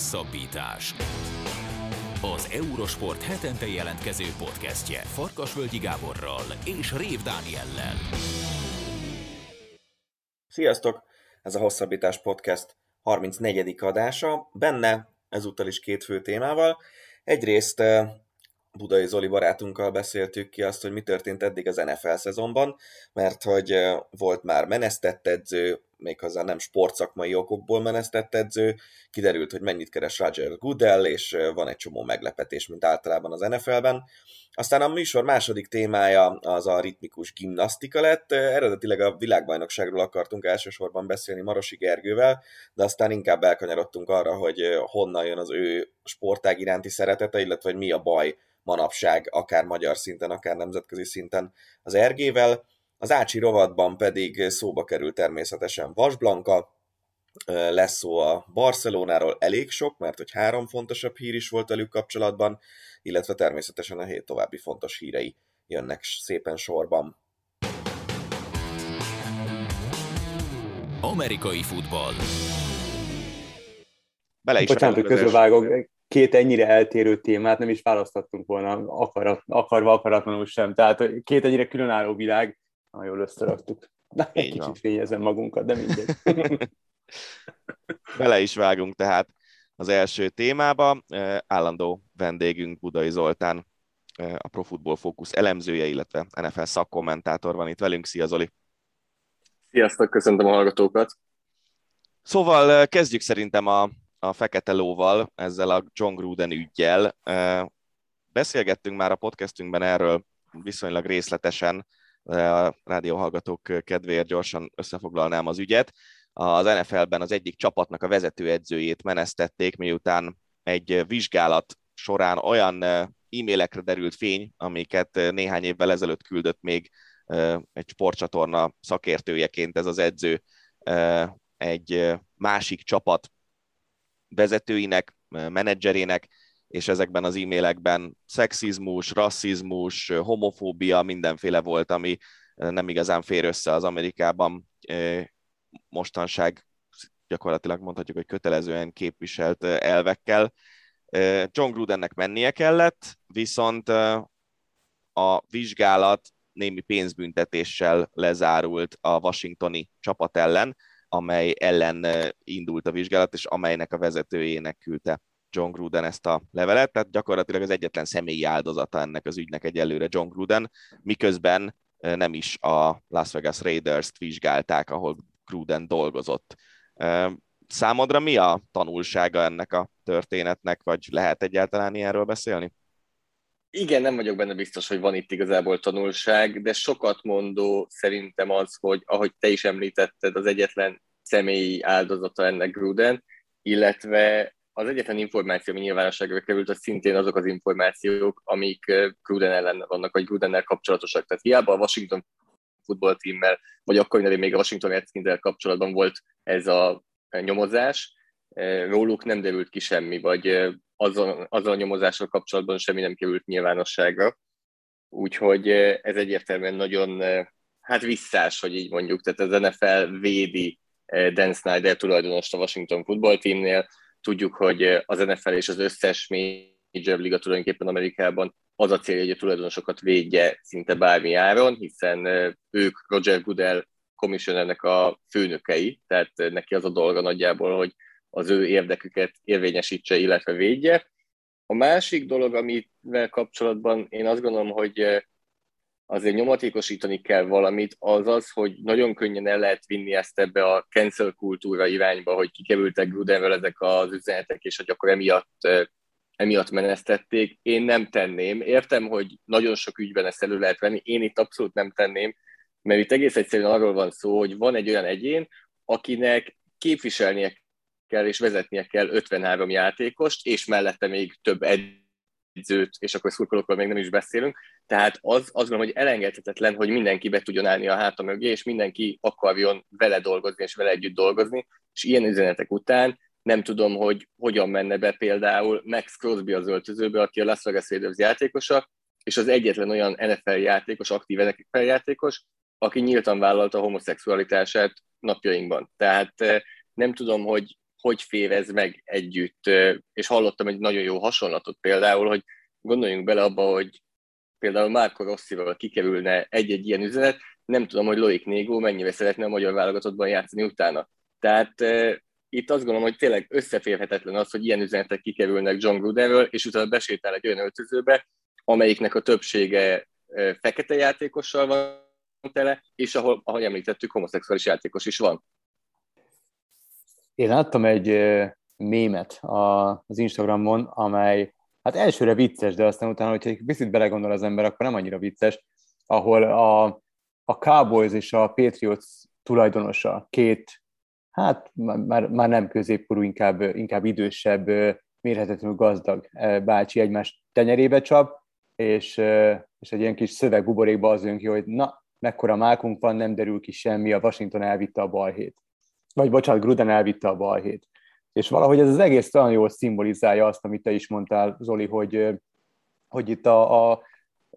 Hosszabbítás. Az Eurosport hetente jelentkező podcastje Farkasvölgyi Gáborral és Rév Dániellel. Sziasztok! Ez a Hosszabbítás podcast 34. adása. Benne ezúttal is két fő témával. Egyrészt eh, Budai Zoli barátunkkal beszéltük ki azt, hogy mi történt eddig az NFL szezonban, mert hogy eh, volt már menesztett edző, méghozzá nem sportszakmai okokból menesztett edző, kiderült, hogy mennyit keres Roger Goodell, és van egy csomó meglepetés, mint általában az NFL-ben. Aztán a műsor második témája az a ritmikus gimnasztika lett. Eredetileg a világbajnokságról akartunk elsősorban beszélni Marosi Gergővel, de aztán inkább elkanyarodtunk arra, hogy honnan jön az ő sportág iránti szeretete, illetve hogy mi a baj manapság, akár magyar szinten, akár nemzetközi szinten az ergével. Az Ácsi rovatban pedig szóba kerül természetesen Vasblanka, lesz szó a Barcelonáról elég sok, mert hogy három fontosabb hír is volt velük kapcsolatban, illetve természetesen a hét további fontos hírei jönnek szépen sorban. Amerikai futball. Bele is Bocsánat, hogy közbevágok, két ennyire eltérő témát nem is választottunk volna akarat, akarva akaratlanul sem. Tehát két ennyire különálló világ, nagyon jól összeraktuk. Na, egy kicsit van. fényezem magunkat, de mindegy. Bele is vágunk tehát az első témába. Állandó vendégünk Budai Zoltán, a Pro Football Focus elemzője, illetve NFL szakkommentátor van itt velünk. Szia Zoli! Sziasztok, köszöntöm a hallgatókat! Szóval kezdjük szerintem a, a fekete lóval, ezzel a John Gruden ügyjel. Beszélgettünk már a podcastünkben erről viszonylag részletesen, a rádióhallgatók kedvéért gyorsan összefoglalnám az ügyet. Az NFL-ben az egyik csapatnak a vezetőedzőjét menesztették, miután egy vizsgálat során olyan e-mailekre derült fény, amiket néhány évvel ezelőtt küldött még egy sportcsatorna szakértőjeként ez az edző egy másik csapat vezetőinek, menedzserének, és ezekben az e-mailekben szexizmus, rasszizmus, homofóbia, mindenféle volt, ami nem igazán fér össze az Amerikában mostanság gyakorlatilag mondhatjuk, hogy kötelezően képviselt elvekkel. John Grudennek mennie kellett, viszont a vizsgálat némi pénzbüntetéssel lezárult a washingtoni csapat ellen, amely ellen indult a vizsgálat, és amelynek a vezetőjének küldte John Gruden ezt a levelet, tehát gyakorlatilag az egyetlen személyi áldozata ennek az ügynek egyelőre John Gruden, miközben nem is a Las Vegas Raiders-t vizsgálták, ahol Gruden dolgozott. Számodra mi a tanulsága ennek a történetnek, vagy lehet egyáltalán ilyenről beszélni? Igen, nem vagyok benne biztos, hogy van itt igazából tanulság, de sokat mondó szerintem az, hogy ahogy te is említetted, az egyetlen személyi áldozata ennek Gruden, illetve az egyetlen információ, ami nyilvánosságra került, az szintén azok az információk, amik Gruden ellen vannak, vagy Grudennel kapcsolatosak. Tehát hiába a Washington futballtímmel, vagy akkor nevén még a Washington redskins kapcsolatban volt ez a nyomozás, róluk nem derült ki semmi, vagy azzal, azzal a nyomozással kapcsolatban semmi nem került nyilvánosságra. Úgyhogy ez egyértelműen nagyon hát visszás, hogy így mondjuk, tehát az NFL védi Dan Snyder tulajdonost a Washington futballtímnél, Tudjuk, hogy az NFL és az összes major liga tulajdonképpen Amerikában az a célja, hogy a tulajdonosokat védje szinte bármi áron, hiszen ők Roger Goodell commissionernek a főnökei, tehát neki az a dolga nagyjából, hogy az ő érdeküket érvényesítse, illetve védje. A másik dolog, amivel kapcsolatban én azt gondolom, hogy azért nyomatékosítani kell valamit, az az, hogy nagyon könnyen el lehet vinni ezt ebbe a cancel kultúra irányba, hogy kikerültek Grudenről ezek az üzenetek, és hogy akkor emiatt, emiatt menesztették. Én nem tenném. Értem, hogy nagyon sok ügyben ezt elő lehet venni, én itt abszolút nem tenném, mert itt egész egyszerűen arról van szó, hogy van egy olyan egyén, akinek képviselnie kell és vezetnie kell 53 játékost, és mellette még több edzőt, és akkor szurkolókról még nem is beszélünk. Tehát az, azt gondolom, hogy elengedhetetlen, hogy mindenki be tudjon állni a háta mögé, és mindenki akarjon vele dolgozni, és vele együtt dolgozni, és ilyen üzenetek után nem tudom, hogy hogyan menne be például Max Crosby az öltözőbe, aki a Las Vegas Raiders játékosa, és az egyetlen olyan NFL játékos, aktív NFL játékos, aki nyíltan vállalta a homoszexualitását napjainkban. Tehát eh, nem tudom, hogy hogy févez meg együtt, és hallottam egy nagyon jó hasonlatot például, hogy gondoljunk bele abba, hogy például Márko Rosszival kikerülne egy-egy ilyen üzenet, nem tudom, hogy Loik Négó mennyire szeretne a magyar válogatottban játszani utána. Tehát itt azt gondolom, hogy tényleg összeférhetetlen az, hogy ilyen üzenetek kikerülnek John Grudenről, és utána besétál egy olyan öltözőbe, amelyiknek a többsége fekete játékossal van tele, és ahol, ahogy említettük, homoszexuális játékos is van. Én láttam egy mémet az Instagramon, amely hát elsőre vicces, de aztán utána, hogyha egy picit belegondol az ember, akkor nem annyira vicces, ahol a, a Cowboys és a Patriots tulajdonosa, két, hát már, már nem középkorú, inkább, inkább idősebb, mérhetetlenül gazdag bácsi egymás tenyerébe csap, és, és egy ilyen kis szövegbuborékba az jön ki, hogy na, mekkora mákunk van, nem derül ki semmi, a Washington elvitte a balhét. Vagy bocsánat, Gruden elvitte a balhét. És valahogy ez az egész olyan jól szimbolizálja azt, amit te is mondtál, Zoli, hogy, hogy itt a, a,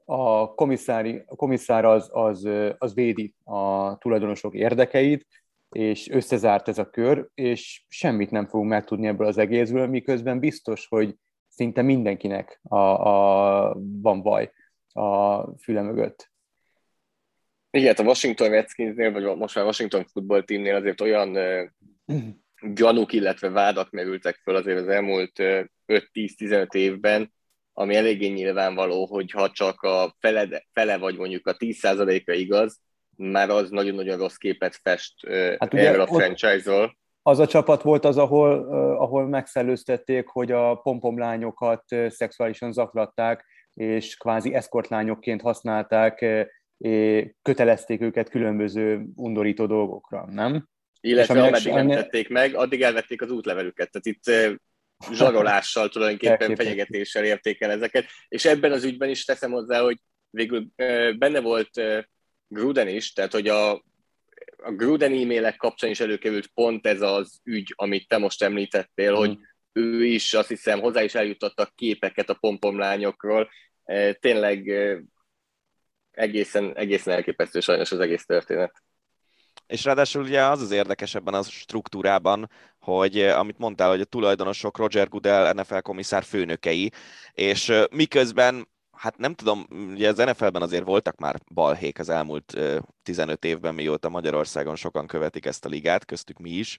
a, komisszári, a komisszár az, az, az védi a tulajdonosok érdekeit, és összezárt ez a kör, és semmit nem fogunk megtudni ebből az egészből, miközben biztos, hogy szinte mindenkinek a, a, van baj a füle mögött. Igen, a Washington Redskinsnél, vagy most már Washington Football Teamnél azért olyan gyanúk, illetve vádak merültek föl azért az elmúlt 5-10-15 évben, ami eléggé nyilvánvaló, hogy ha csak a fele, fele vagy mondjuk a 10%-a igaz, már az nagyon-nagyon rossz képet fest hát erről a franchise-ról. Az a csapat volt az, ahol, ahol megszellőztették, hogy a pompomlányokat szexuálisan zaklatták, és kvázi eszkortlányokként használták, kötelezték őket különböző undorító dolgokra, nem? Illetve ameddig nem tették meg, addig elvették az útlevelüket. Tehát itt zsarolással, tulajdonképpen fenyegetéssel érték el ezeket. És ebben az ügyben is teszem hozzá, hogy végül benne volt Gruden is, tehát hogy a, a Gruden e-mailek kapcsán is előkerült pont ez az ügy, amit te most említettél, mm. hogy ő is azt hiszem hozzá is eljutottak képeket a pompomlányokról. Tényleg egészen, egészen elképesztő sajnos az egész történet. És ráadásul ugye az az érdekes ebben a struktúrában, hogy eh, amit mondtál, hogy a tulajdonosok Roger Goodell NFL komisszár főnökei, és eh, miközben hát nem tudom, ugye az NFL-ben azért voltak már balhék az elmúlt 15 eh, évben, mióta Magyarországon sokan követik ezt a ligát, köztük mi is,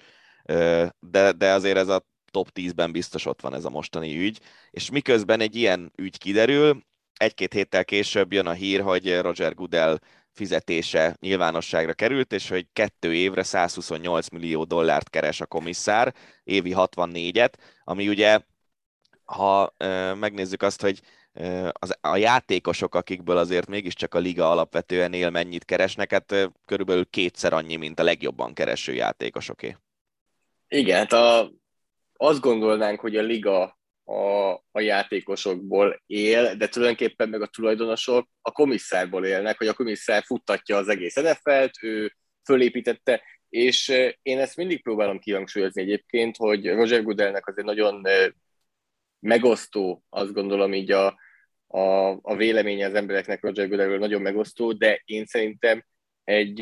de, de azért ez a top 10-ben biztos ott van ez a mostani ügy, és miközben egy ilyen ügy kiderül, egy-két héttel később jön a hír, hogy Roger Goodell fizetése nyilvánosságra került, és hogy kettő évre 128 millió dollárt keres a komisszár, évi 64-et, ami ugye, ha ö, megnézzük azt, hogy ö, az, a játékosok, akikből azért mégiscsak a liga alapvetően él, mennyit keresnek, hát ö, körülbelül kétszer annyi, mint a legjobban kereső játékosoké. Igen, hát a, azt gondolnánk, hogy a liga a, a játékosokból él, de tulajdonképpen meg a tulajdonosok a komisszárból élnek, hogy a komisszár futtatja az egész NFL-t, ő fölépítette, és én ezt mindig próbálom kihangsúlyozni egyébként, hogy Roger Goodellnek azért nagyon megosztó, azt gondolom így a, a, a véleménye az embereknek Roger Goodellről nagyon megosztó, de én szerintem egy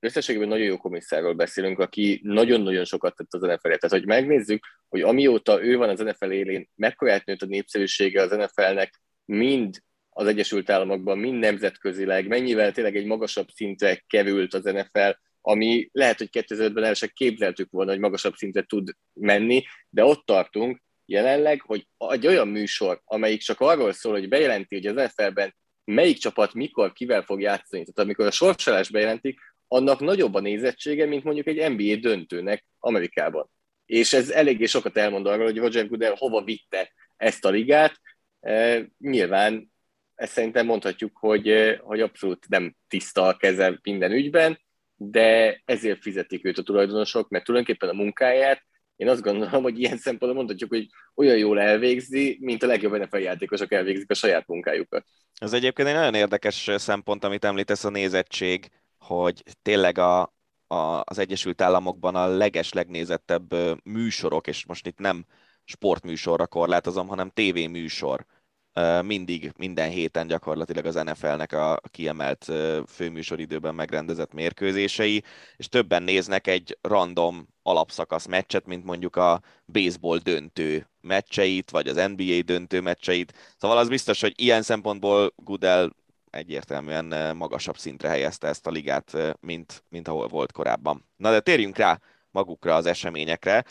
összességében nagyon jó komisszárról beszélünk, aki nagyon-nagyon sokat tett az NFL-et. Tehát, hogy megnézzük, hogy amióta ő van az NFL élén, mekkorát nőtt a népszerűsége az NFL-nek, mind az Egyesült Államokban, mind nemzetközileg, mennyivel tényleg egy magasabb szintre került az NFL, ami lehet, hogy 2005-ben el sem képzeltük volna, hogy magasabb szintre tud menni, de ott tartunk jelenleg, hogy egy olyan műsor, amelyik csak arról szól, hogy bejelenti, hogy az NFL-ben melyik csapat mikor, kivel fog játszani. Tehát amikor a sorsolás bejelentik, annak nagyobb a nézettsége, mint mondjuk egy NBA döntőnek Amerikában. És ez eléggé sokat elmond arról, hogy Roger Goodell hova vitte ezt a ligát. E, nyilván ezt szerintem mondhatjuk, hogy, e, hogy abszolút nem tiszta a keze minden ügyben, de ezért fizetik őt a tulajdonosok, mert tulajdonképpen a munkáját én azt gondolom, hogy ilyen szempontból mondhatjuk, hogy olyan jól elvégzi, mint a legjobb NFL játékosok elvégzik a saját munkájukat. Ez egyébként egy nagyon érdekes szempont, amit említesz, a nézettség hogy tényleg a, a, az Egyesült Államokban a leges legnézettebb műsorok, és most itt nem sportműsorra korlátozom, hanem tévéműsor mindig, minden héten gyakorlatilag az NFL-nek a kiemelt főműsoridőben megrendezett mérkőzései, és többen néznek egy random alapszakasz meccset, mint mondjuk a baseball döntő meccseit, vagy az NBA döntő meccseit. Szóval az biztos, hogy ilyen szempontból Goodell egyértelműen magasabb szintre helyezte ezt a ligát, mint, mint ahol volt korábban. Na de térjünk rá magukra az eseményekre.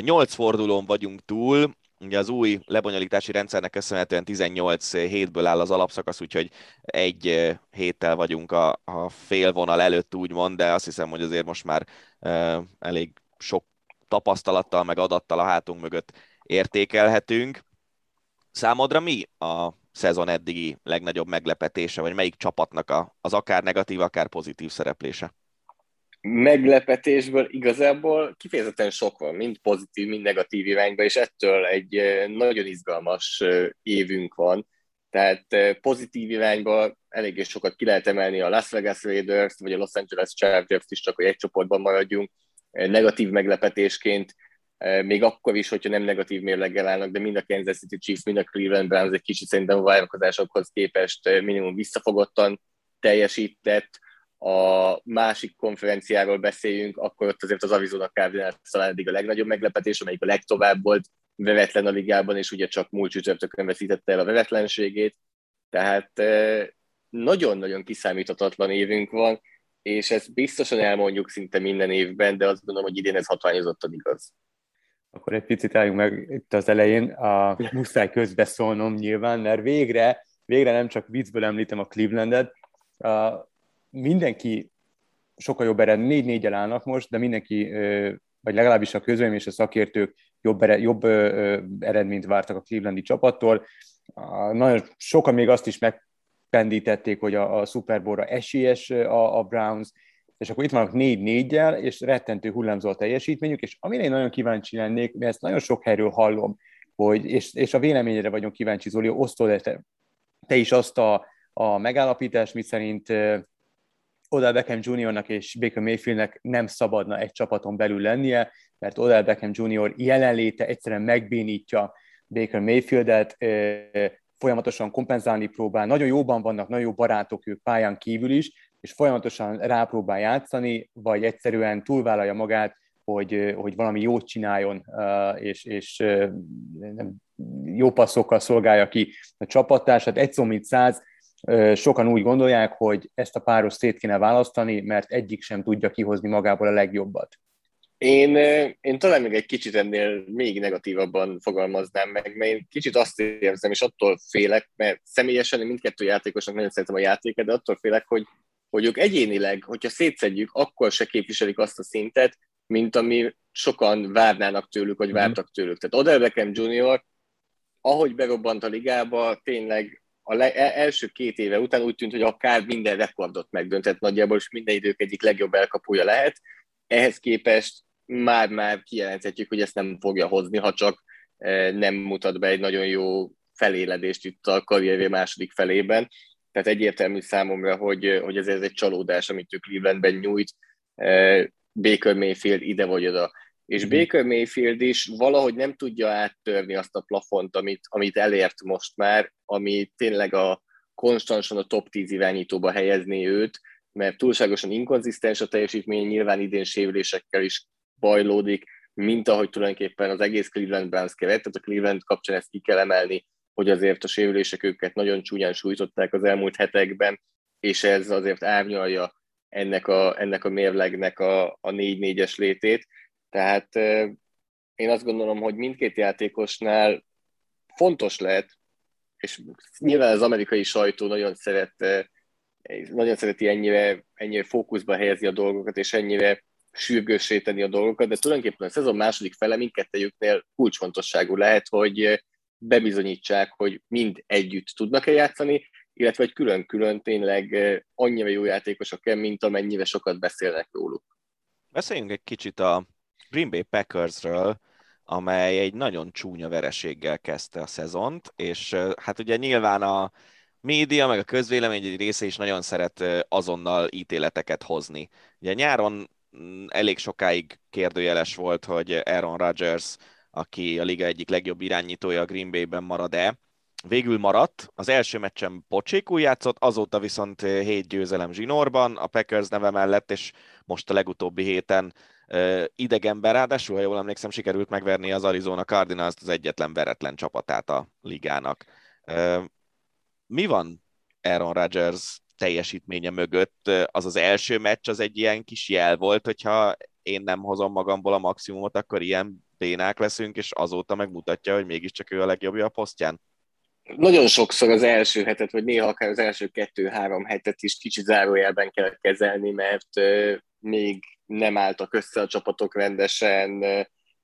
Nyolc fordulón vagyunk túl, Ugye az új lebonyolítási rendszernek köszönhetően 18 hétből áll az alapszakasz, úgyhogy egy héttel vagyunk a, a félvonal előtt úgymond, de azt hiszem, hogy azért most már elég sok tapasztalattal, meg adattal a hátunk mögött értékelhetünk. Számodra mi a szezon eddigi legnagyobb meglepetése, vagy melyik csapatnak a, az akár negatív, akár pozitív szereplése? meglepetésből igazából kifejezetten sok van, mind pozitív, mind negatív irányba, és ettől egy nagyon izgalmas évünk van. Tehát pozitív irányba eléggé sokat ki lehet emelni a Las Vegas Raiders, vagy a Los Angeles Chargers is, csak hogy egy csoportban maradjunk. Negatív meglepetésként, még akkor is, hogyha nem negatív mérleggel állnak, de mind a Kansas City Chiefs, mind a Cleveland Browns egy kicsit szerintem a várakozásokhoz képest minimum visszafogottan teljesített a másik konferenciáról beszéljünk, akkor ott azért az Arizona Cardinals talán eddig a legnagyobb meglepetés, amelyik a legtovább volt veretlen a ligában, és ugye csak múlt csütörtökön veszítette el a veretlenségét. Tehát nagyon-nagyon kiszámíthatatlan évünk van, és ezt biztosan elmondjuk szinte minden évben, de azt gondolom, hogy idén ez hatványozottan igaz. Akkor egy picit álljunk meg itt az elején, a muszáj közbeszólnom nyilván, mert végre, végre nem csak viccből említem a Clevelandet, mindenki sokkal jobb eredmény, négy 4 állnak most, de mindenki, vagy legalábbis a közöm és a szakértők jobb, ered, jobb eredményt vártak a Clevelandi csapattól. Nagyon sokan még azt is megpendítették, hogy a, a Super Bowl-ra esélyes a, a Browns, és akkor itt vannak négy négyel, és rettentő hullámzó a teljesítményük, és amire én nagyon kíváncsi lennék, mert ezt nagyon sok helyről hallom, hogy, és, és a véleményére vagyunk kíváncsi, Zoli, osztod te, te is azt a, a megállapítást, mi szerint Odell Beckham Jr.-nak és Baker Mayfieldnek nem szabadna egy csapaton belül lennie, mert Odell Beckham Jr. jelenléte egyszerűen megbénítja Baker Mayfieldet, folyamatosan kompenzálni próbál, nagyon jóban vannak, nagyon jó barátok ők pályán kívül is, és folyamatosan rápróbál játszani, vagy egyszerűen túlvállalja magát, hogy, hogy valami jót csináljon, és, és jó passzokkal szolgálja ki a csapattársat. Egy szó, mint száz, Sokan úgy gondolják, hogy ezt a páros szét kéne választani, mert egyik sem tudja kihozni magából a legjobbat. Én, én talán még egy kicsit ennél még negatívabban fogalmaznám meg, mert én kicsit azt érzem, és attól félek, mert személyesen mindkettő játékosnak nagyon szeretem a játéket, de attól félek, hogy, hogy ők egyénileg, hogyha szétszedjük, akkor se képviselik azt a szintet, mint ami sokan várnának tőlük, vagy mhm. vártak tőlük. Tehát Odell Beckham Jr., ahogy berobbant a ligába, tényleg a le, e, első két éve után úgy tűnt, hogy akár minden rekordot megdöntett nagyjából, és minden idők egyik legjobb elkapója lehet. Ehhez képest már-már kijelenthetjük, hogy ezt nem fogja hozni, ha csak e, nem mutat be egy nagyon jó feléledést itt a karrierje második felében. Tehát egyértelmű számomra, hogy, hogy ez, ez egy csalódás, amit ő Clevelandben nyújt. Baker Mayfield ide vagy oda és mhm. Baker Mayfield is valahogy nem tudja áttörni azt a plafont, amit, amit elért most már, ami tényleg a konstansan a top 10 irányítóba helyezni őt, mert túlságosan inkonzisztens a teljesítmény, nyilván idén sérülésekkel is bajlódik, mint ahogy tulajdonképpen az egész Cleveland Browns keret, tehát a Cleveland kapcsán ezt ki kell emelni, hogy azért a sérülések őket nagyon csúnyán sújtották az elmúlt hetekben, és ez azért árnyalja ennek a, ennek a mérlegnek a, a 4-4-es létét. Tehát én azt gondolom, hogy mindkét játékosnál fontos lehet, és nyilván az amerikai sajtó nagyon szeret, nagyon szereti ennyire, ennyire fókuszba helyezni a dolgokat, és ennyire sürgőssé tenni a dolgokat, de tulajdonképpen a szezon második fele mindkettejüknél kulcsfontosságú lehet, hogy bebizonyítsák, hogy mind együtt tudnak-e játszani, illetve hogy külön-külön tényleg annyira jó játékosok-e, mint amennyire sokat beszélnek róluk. Beszéljünk egy kicsit a Green Bay Packersről, amely egy nagyon csúnya vereséggel kezdte a szezont, és hát ugye nyilván a média, meg a közvélemény egy része is nagyon szeret azonnal ítéleteket hozni. Ugye nyáron mm, elég sokáig kérdőjeles volt, hogy Aaron Rodgers, aki a liga egyik legjobb irányítója a Green Bay-ben marad-e, végül maradt. Az első meccsen pocsékul játszott, azóta viszont hét győzelem zsinórban a Packers neve mellett, és most a legutóbbi héten idegenben, ráadásul, ha jól emlékszem, sikerült megverni az Arizona Cardinals az egyetlen veretlen csapatát a ligának. Mi van Aaron Rodgers teljesítménye mögött? Az az első meccs az egy ilyen kis jel volt, hogyha én nem hozom magamból a maximumot, akkor ilyen bénák leszünk, és azóta megmutatja, hogy mégiscsak ő a legjobbja a posztján. Nagyon sokszor az első hetet, vagy néha akár az első kettő-három hetet is kicsit zárójelben kell kezelni, mert még nem álltak össze a csapatok rendesen,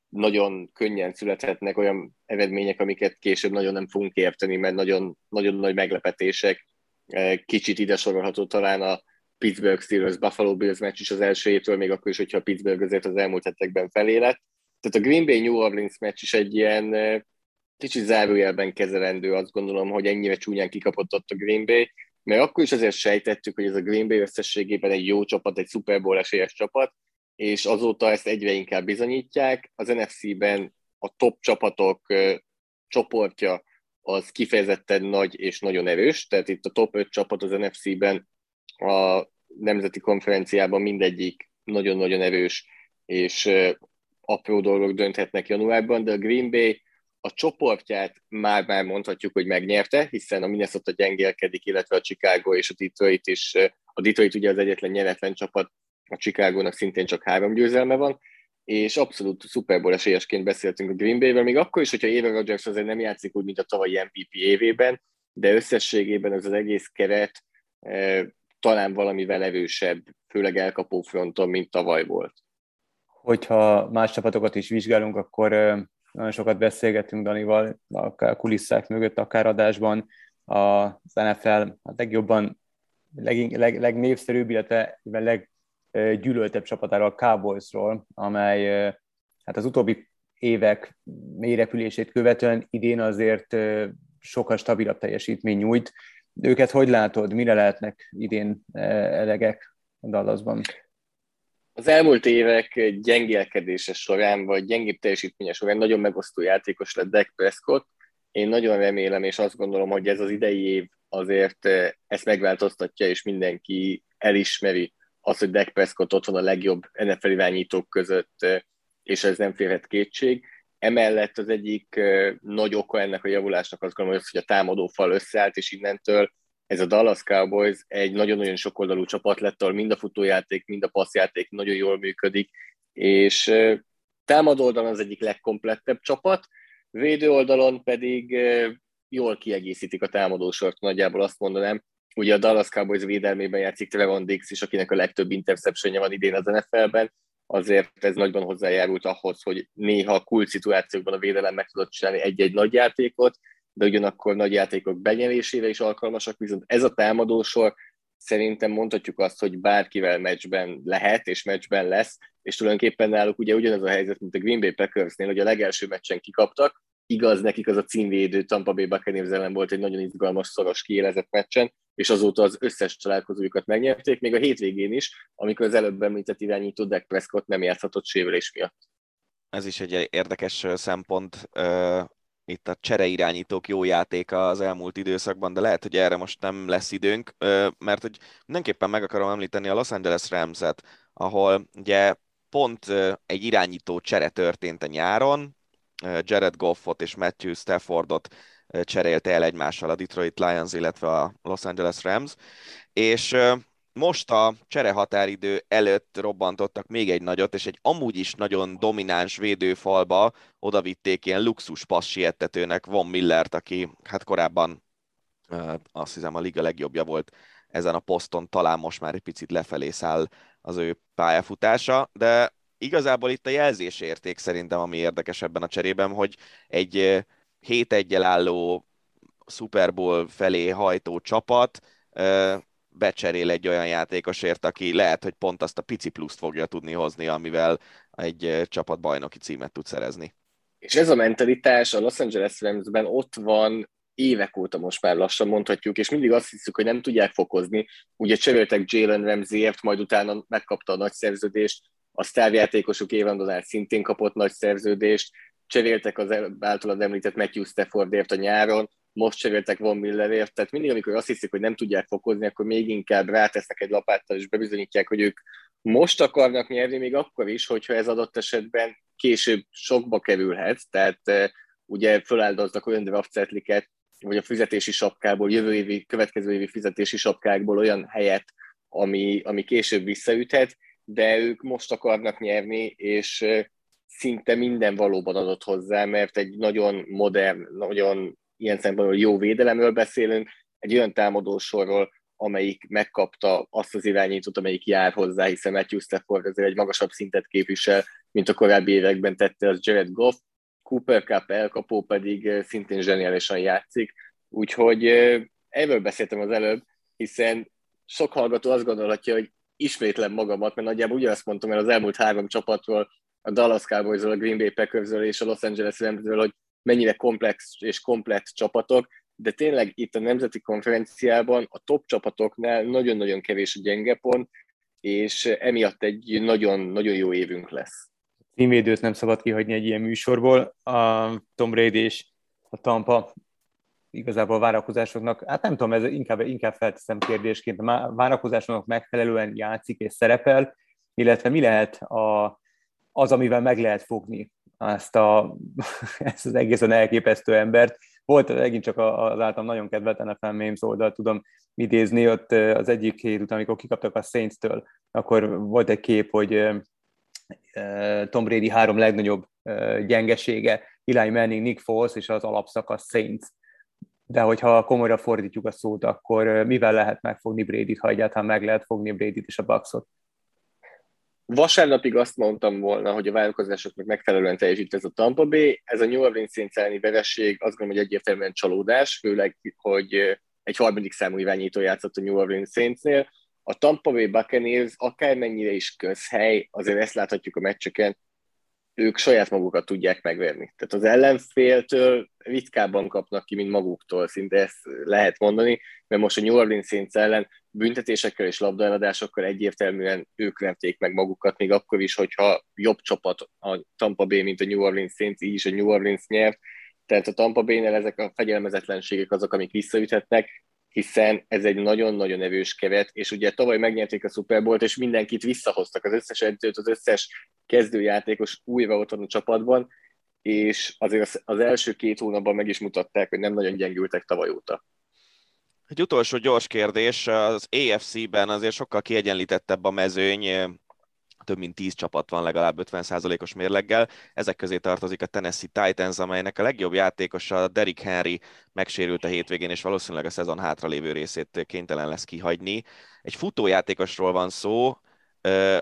nagyon könnyen születhetnek olyan eredmények, amiket később nagyon nem fogunk érteni, mert nagyon, nagyon nagy meglepetések. Kicsit ide sorolható talán a Pittsburgh Steelers Buffalo Bills meccs is az első évtől, még akkor is, hogyha a Pittsburgh azért az elmúlt hetekben felélet. Tehát a Green Bay New Orleans meccs is egy ilyen kicsit zárójelben kezelendő, azt gondolom, hogy ennyire csúnyán kikapott ott a Green Bay, mert akkor is azért sejtettük, hogy ez a Green Bay összességében egy jó csapat, egy Super Bowl esélyes csapat, és azóta ezt egyre inkább bizonyítják. Az NFC-ben a top csapatok csoportja az kifejezetten nagy és nagyon erős, tehát itt a top 5 csapat az NFC-ben a nemzeti konferenciában mindegyik nagyon-nagyon erős, és apró dolgok dönthetnek januárban, de a Green Bay a csoportját már-már mondhatjuk, hogy megnyerte, hiszen a Minnesota gyengélkedik, illetve a Chicago és a Detroit is. A Detroit ugye az egyetlen nyeretlen csapat, a Chicagónak szintén csak három győzelme van, és abszolút Super Bowl esélyesként beszéltünk a Green Bay-vel, még akkor is, hogyha Aaron Rodgers azért nem játszik úgy, mint a tavalyi MVP évében, de összességében ez az egész keret e, talán valamivel erősebb, főleg elkapó fronton, mint tavaly volt. Hogyha más csapatokat is vizsgálunk, akkor nagyon sokat beszélgetünk Danival, akár kulisszák mögött, akár adásban. Az NFL a legjobban, leg, leg, legnépszerűbb, illetve leggyűlöltebb csapatáról, a Cowboysról, amely hát az utóbbi évek mélyrepülését követően idén azért sokkal stabilabb teljesítmény nyújt. Őket hogy látod, mire lehetnek idén elegek a Dallasban? Az elmúlt évek gyengélkedése során, vagy gyengébb teljesítménye során nagyon megosztó játékos lett Dak Prescott. Én nagyon remélem, és azt gondolom, hogy ez az idei év azért eh, ezt megváltoztatja, és mindenki elismeri azt, hogy Dak Prescott ott van a legjobb NFL irányítók között, eh, és ez nem férhet kétség. Emellett az egyik eh, nagy oka ennek a javulásnak azt gondolom, hogy a támadó fal összeállt, és innentől ez a Dallas Cowboys egy nagyon-nagyon sokoldalú csapat lett, ahol mind a futójáték, mind a passzjáték nagyon jól működik, és támadó oldalon az egyik legkomplettebb csapat, védő oldalon pedig jól kiegészítik a támadósort, nagyjából azt mondanám. Ugye a Dallas Cowboys védelmében játszik Trevon Dix is, akinek a legtöbb interceptionje van idén az NFL-ben, azért ez nagyban hozzájárult ahhoz, hogy néha kult szituációkban a védelem meg tudott csinálni egy-egy nagy játékot, de ugyanakkor nagy játékok benyelésére is alkalmasak, viszont ez a támadósor szerintem mondhatjuk azt, hogy bárkivel meccsben lehet, és meccsben lesz, és tulajdonképpen náluk ugye ugyanaz a helyzet, mint a Green Bay Packersnél, hogy a legelső meccsen kikaptak, igaz, nekik az a címvédő Tampa Bay Buccaneers ellen volt egy nagyon izgalmas, szoros, kiélezett meccsen, és azóta az összes találkozójukat megnyerték, még a hétvégén is, amikor az előbb említett irányító Dak Prescott nem játszhatott sérülés miatt. Ez is egy érdekes szempont itt a csereirányítók jó játéka az elmúlt időszakban, de lehet, hogy erre most nem lesz időnk, mert hogy mindenképpen meg akarom említeni a Los Angeles Rams-et, ahol ugye pont egy irányító csere történt a nyáron, Jared Goffot és Matthew Staffordot cserélte el egymással a Detroit Lions, illetve a Los Angeles Rams, és most a cserehatáridő előtt robbantottak még egy nagyot, és egy amúgy is nagyon domináns védőfalba oda vitték ilyen luxus passz siettetőnek Von Millert, aki hát korábban azt hiszem a liga legjobbja volt ezen a poszton, talán most már egy picit lefelé száll az ő pályafutása, de igazából itt a jelzésérték szerintem, ami érdekes ebben a cserében, hogy egy 7 1 álló Super Bowl felé hajtó csapat becserél egy olyan játékosért, aki lehet, hogy pont azt a pici pluszt fogja tudni hozni, amivel egy csapat bajnoki címet tud szerezni. És ez a mentalitás a Los Angeles Ramsben ott van évek óta most már lassan mondhatjuk, és mindig azt hiszük, hogy nem tudják fokozni. Ugye cseréltek Jalen Ramsey-ért, majd utána megkapta a nagy szerződést, a sztárjátékosuk Évandonál szintén kapott nagy szerződést, cseréltek az általad említett Matthew Staffordért a nyáron, most cseréltek Von Millerért, tehát mindig, amikor azt hiszik, hogy nem tudják fokozni, akkor még inkább rátesznek egy lapáttal, és bebizonyítják, hogy ők most akarnak nyerni, még akkor is, hogyha ez adott esetben később sokba kerülhet, tehát ugye föláldoznak olyan draftsetliket, vagy a fizetési sapkából, jövő évi, következő évi fizetési sapkákból olyan helyet, ami, ami később visszaüthet, de ők most akarnak nyerni, és szinte minden valóban adott hozzá, mert egy nagyon modern, nagyon ilyen szempontból jó védelemről beszélünk, egy olyan támadósorról, amelyik megkapta azt az irányítót, amelyik jár hozzá, hiszen Matthew Stafford ezért egy magasabb szintet képvisel, mint a korábbi években tette az Jared Goff, Cooper Cup elkapó pedig szintén zseniálisan játszik, úgyhogy erről beszéltem az előbb, hiszen sok hallgató azt gondolhatja, hogy ismétlem magamat, mert nagyjából ugyanazt mondtam el az elmúlt három csapatról, a Dallas cowboys a Green Bay packers és a Los Angeles rams hogy mennyire komplex és komplett csapatok, de tényleg itt a nemzeti konferenciában a top csapatoknál nagyon-nagyon kevés a gyenge pont, és emiatt egy nagyon-nagyon jó évünk lesz. Címvédőt nem szabad kihagyni egy ilyen műsorból. A Tom Brady és a Tampa igazából a várakozásoknak, hát nem tudom, ez inkább, inkább felteszem kérdésként, a várakozásoknak megfelelően játszik és szerepel, illetve mi lehet a, az, amivel meg lehet fogni ezt, a, ezt az egészen elképesztő embert. Volt megint csak az általam nagyon kedvelt NFL Memes oldal, tudom idézni, ott az egyik hét után, amikor kikaptak a Saints-től, akkor volt egy kép, hogy Tom Brady három legnagyobb gyengesége, Eli Manning, Nick Foles és az alapszakasz Saints. De hogyha komolyra fordítjuk a szót, akkor mivel lehet megfogni Brady-t, ha egyáltalán meg lehet fogni Brady-t és a Bucksot? Vasárnapig azt mondtam volna, hogy a várakozásoknak megfelelően teljesít ez a Tampa Bay. Ez a New Orleans elleni vereség azt gondolom, hogy egyértelműen csalódás, főleg, hogy egy harmadik számú irányító játszott a New Orleans Saintsnél. A Tampa Bay Buccaneers akármennyire is közhely, azért ezt láthatjuk a meccseken, ők saját magukat tudják megverni. Tehát az ellenféltől ritkábban kapnak ki, mint maguktól, szinte ezt lehet mondani, mert most a New Orleans Saints ellen büntetésekkel és labdaeladásokkal egyértelműen ők verték meg magukat, még akkor is, hogyha jobb csapat a Tampa Bay, mint a New Orleans Saints, így is a New Orleans nyert. Tehát a Tampa Bay-nél ezek a fegyelmezetlenségek azok, amik visszaüthetnek, hiszen ez egy nagyon-nagyon erős keret, és ugye tavaly megnyerték a Super Bowl-t, és mindenkit visszahoztak, az összes edzőt, az összes kezdőjátékos újra ott van a csapatban, és azért az első két hónapban meg is mutatták, hogy nem nagyon gyengültek tavaly óta. Egy utolsó gyors kérdés, az AFC-ben azért sokkal kiegyenlítettebb a mezőny, több mint 10 csapat van legalább 50%-os mérleggel. Ezek közé tartozik a Tennessee Titans, amelynek a legjobb játékosa Derrick Henry megsérült a hétvégén, és valószínűleg a szezon hátralévő részét kénytelen lesz kihagyni. Egy futójátékosról van szó,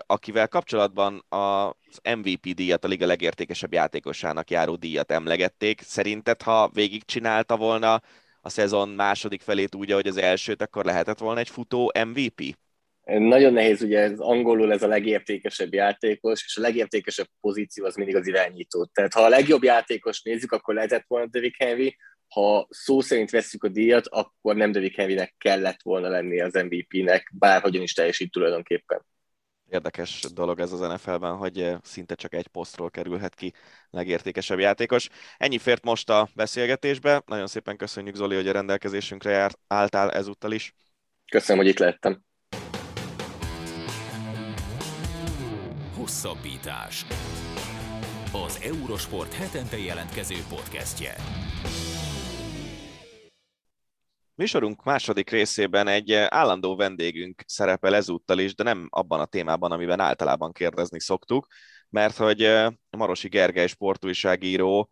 akivel kapcsolatban az MVP díjat, a liga legértékesebb játékosának járó díjat emlegették. Szerinted, ha végigcsinálta volna a szezon második felét úgy, ahogy az elsőt, akkor lehetett volna egy futó MVP? Nagyon nehéz, ugye ez angolul ez a legértékesebb játékos, és a legértékesebb pozíció az mindig az irányító. Tehát ha a legjobb játékos nézzük, akkor lehetett volna Derrick Henry, ha szó szerint veszük a díjat, akkor nem Derrick Henrynek kellett volna lenni az MVP-nek, bárhogyan is teljesít tulajdonképpen. Érdekes dolog ez az NFL-ben, hogy eh, szinte csak egy posztról kerülhet ki legértékesebb játékos. Ennyi fért most a beszélgetésbe. Nagyon szépen köszönjük Zoli, hogy a rendelkezésünkre járt, álltál ezúttal is. Köszönöm, hogy itt lehettem. Hosszabbítás. Az Eurosport hetente jelentkező podcastje. Műsorunk második részében egy állandó vendégünk szerepel ezúttal is, de nem abban a témában, amiben általában kérdezni szoktuk, mert hogy Marosi Gergely sportújságíró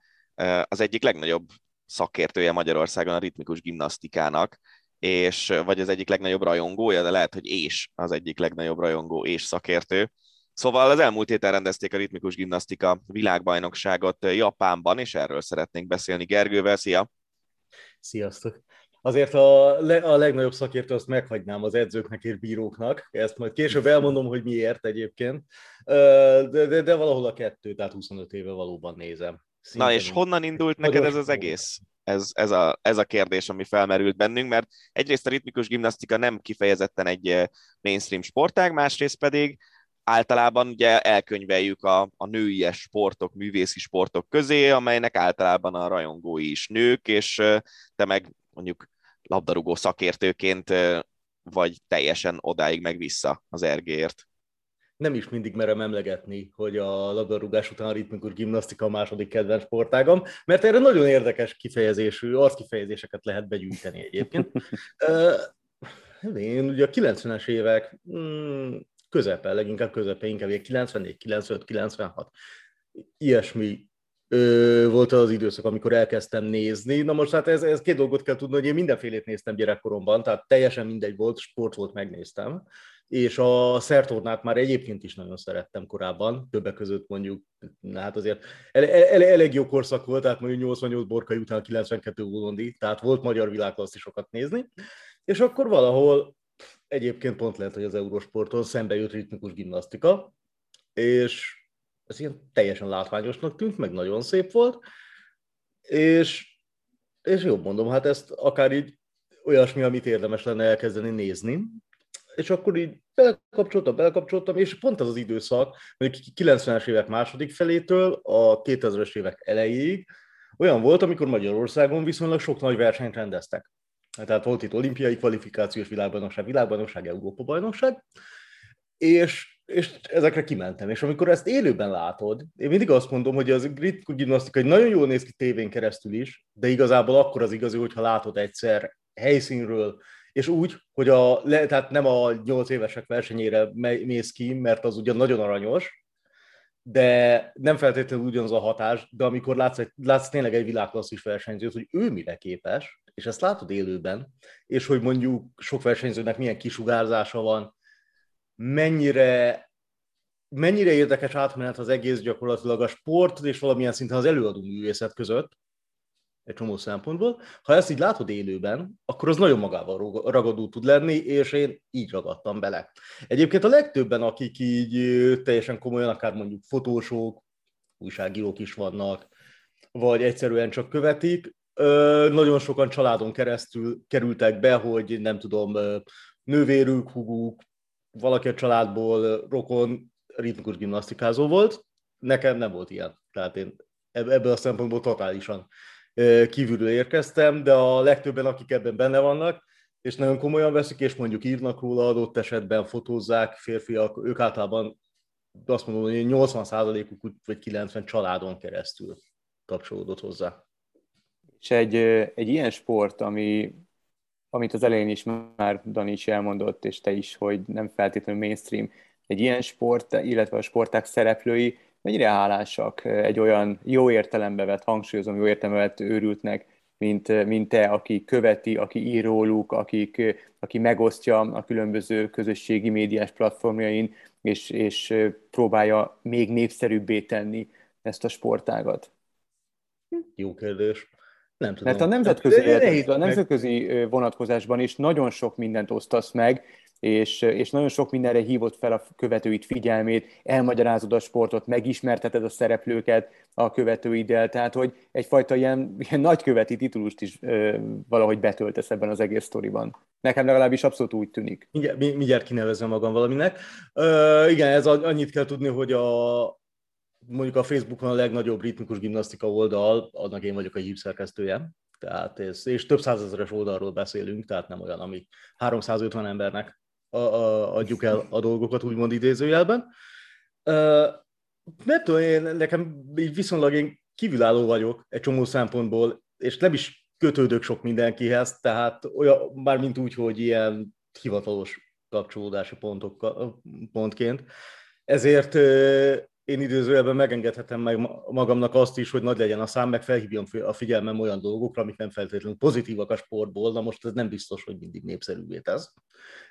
az egyik legnagyobb szakértője Magyarországon a ritmikus gimnasztikának, és vagy az egyik legnagyobb rajongója, de lehet, hogy és az egyik legnagyobb rajongó és szakértő. Szóval az elmúlt héten rendezték a ritmikus gimnasztika világbajnokságot Japánban, és erről szeretnénk beszélni Gergővel. Szia! Sziasztok! Azért a, le, a legnagyobb szakértő azt meghagynám az edzőknek és bíróknak, ezt majd később elmondom, hogy miért egyébként, de, de, de valahol a kettő, tehát 25 éve valóban nézem. Szinte Na és honnan indult neked ez az egész? Ez, ez, a, ez a kérdés, ami felmerült bennünk, mert egyrészt a ritmikus gimnasztika nem kifejezetten egy mainstream sportág, másrészt pedig általában ugye elkönyveljük a, a nőies sportok, művészi sportok közé, amelynek általában a rajongói is nők, és te meg mondjuk labdarúgó szakértőként vagy teljesen odáig meg vissza az ergért nem is mindig merem emlegetni, hogy a labdarúgás után a ritmikus gimnasztika a második kedvenc sportágam, mert erre nagyon érdekes kifejezésű, arckifejezéseket lehet begyűjteni egyébként. Én ugye a 90-es évek mm, közepe, leginkább közepe, inkább 94, 95, 96, ilyesmi ö, volt az időszak, amikor elkezdtem nézni. Na most hát ez, ez két dolgot kell tudni, hogy én mindenfélét néztem gyerekkoromban, tehát teljesen mindegy volt, sport volt, megnéztem. És a szertornát már egyébként is nagyon szerettem korábban, többek között mondjuk, hát azért ele, ele, elég jó korszak volt, tehát mondjuk 88 borkai után 92 Ulondi, tehát volt magyar világklasszisokat nézni, és akkor valahol egyébként pont lehet, hogy az Eurosporton szembe jött ritmikus gimnasztika, és ez ilyen teljesen látványosnak tűnt, meg nagyon szép volt, és, és jobb mondom, hát ezt akár így olyasmi, amit érdemes lenne elkezdeni nézni, és akkor így belekapcsoltam, belekapcsoltam, és pont az az időszak, mondjuk 90-es évek második felétől a 2000-es évek elejéig olyan volt, amikor Magyarországon viszonylag sok nagy versenyt rendeztek. Tehát volt itt olimpiai kvalifikációs világbajnokság, világbajnokság, Európa-bajnokság, és, és ezekre kimentem. És amikor ezt élőben látod, én mindig azt mondom, hogy az ritmikus gimnasztika egy nagyon jól néz ki tévén keresztül is, de igazából akkor az igazi, hogyha látod egyszer helyszínről, és úgy, hogy a, tehát nem a 8 évesek versenyére mész ki, mert az ugyan nagyon aranyos, de nem feltétlenül ugyanaz a hatás, de amikor látsz, látsz tényleg egy világklasszis versenyzőt, hogy ő mire képes, és ezt látod élőben, és hogy mondjuk sok versenyzőnek milyen kisugárzása van, mennyire, mennyire érdekes átmenet az egész gyakorlatilag a sport és valamilyen szinten az előadó művészet között, egy csomó szempontból. Ha ezt így látod élőben, akkor az nagyon magával ragadó tud lenni, és én így ragadtam bele. Egyébként a legtöbben, akik így teljesen komolyan, akár mondjuk fotósok, újságírók is vannak, vagy egyszerűen csak követik, nagyon sokan családon keresztül kerültek be, hogy nem tudom, nővérük, huguk, valaki a családból rokon ritmikus gimnasztikázó volt. Nekem nem volt ilyen. Tehát én ebből a szempontból totálisan kívülről érkeztem, de a legtöbben, akik ebben benne vannak, és nagyon komolyan veszik, és mondjuk írnak róla adott esetben, fotózzák, férfiak, ők általában azt mondom, hogy 80%-uk vagy 90% családon keresztül kapcsolódott hozzá. És egy, egy ilyen sport, ami, amit az elején is már Dani is elmondott, és te is, hogy nem feltétlenül mainstream, egy ilyen sport, illetve a sporták szereplői mennyire hálásak egy olyan jó értelembe vett, hangsúlyozom, jó értelembe vett őrültnek, mint, mint te, aki követi, aki ír róluk, akik, aki megosztja a különböző közösségi médiás platformjain, és, és próbálja még népszerűbbé tenni ezt a sportágat? Jó kérdés. Nem tudom. Mert a nemzetközi, élet, a nemzetközi vonatkozásban is nagyon sok mindent osztasz meg, és, és nagyon sok mindenre hívott fel a követőit figyelmét, elmagyarázod a sportot, megismerteted a szereplőket a követőiddel, tehát hogy egyfajta ilyen, ilyen nagyköveti titulust is ö, valahogy betöltesz ebben az egész sztoriban. Nekem legalábbis abszolút úgy tűnik. Mindjárt, mindjárt kinevezem magam valaminek. Ö, igen, ez annyit kell tudni, hogy a, mondjuk a Facebookon a legnagyobb ritmikus gimnasztika oldal, annak én vagyok a hívszerkesztője, tehát ez, és több százezeres oldalról beszélünk, tehát nem olyan, ami 350 embernek a, a, adjuk el a dolgokat, úgymond idézőjelben. Nem tudom, én, nekem így viszonylag én kívülálló vagyok egy csomó szempontból, és nem is kötődök sok mindenkihez, tehát olyan, már mint úgy, hogy ilyen hivatalos kapcsolódási pontok, pontként. Ezért én időzőjelben megengedhetem meg magamnak azt is, hogy nagy legyen a szám, meg felhívjam a figyelmem olyan dolgokra, amik nem feltétlenül pozitívak a sportból, na most ez nem biztos, hogy mindig népszerűvé tesz.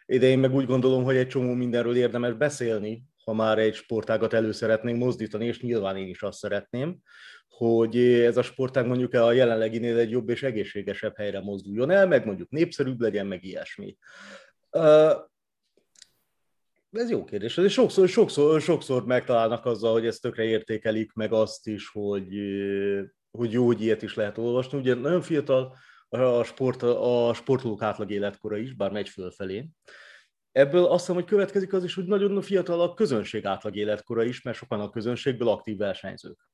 De én meg úgy gondolom, hogy egy csomó mindenről érdemes beszélni, ha már egy sportágat elő szeretnénk mozdítani, és nyilván én is azt szeretném, hogy ez a sportág mondjuk a jelenleginél egy jobb és egészségesebb helyre mozduljon el, meg mondjuk népszerűbb legyen, meg ilyesmi. Ez jó kérdés. És sokszor, sokszor, sokszor megtalálnak azzal, hogy ezt tökre értékelik, meg azt is, hogy, hogy jó, hogy ilyet is lehet olvasni. Ugye nagyon fiatal a, sport, a sportolók átlag életkora is, bár megy fölfelé. Ebből azt hiszem, hogy következik az is, hogy nagyon fiatal a közönség átlag életkora is, mert sokan a közönségből aktív versenyzők.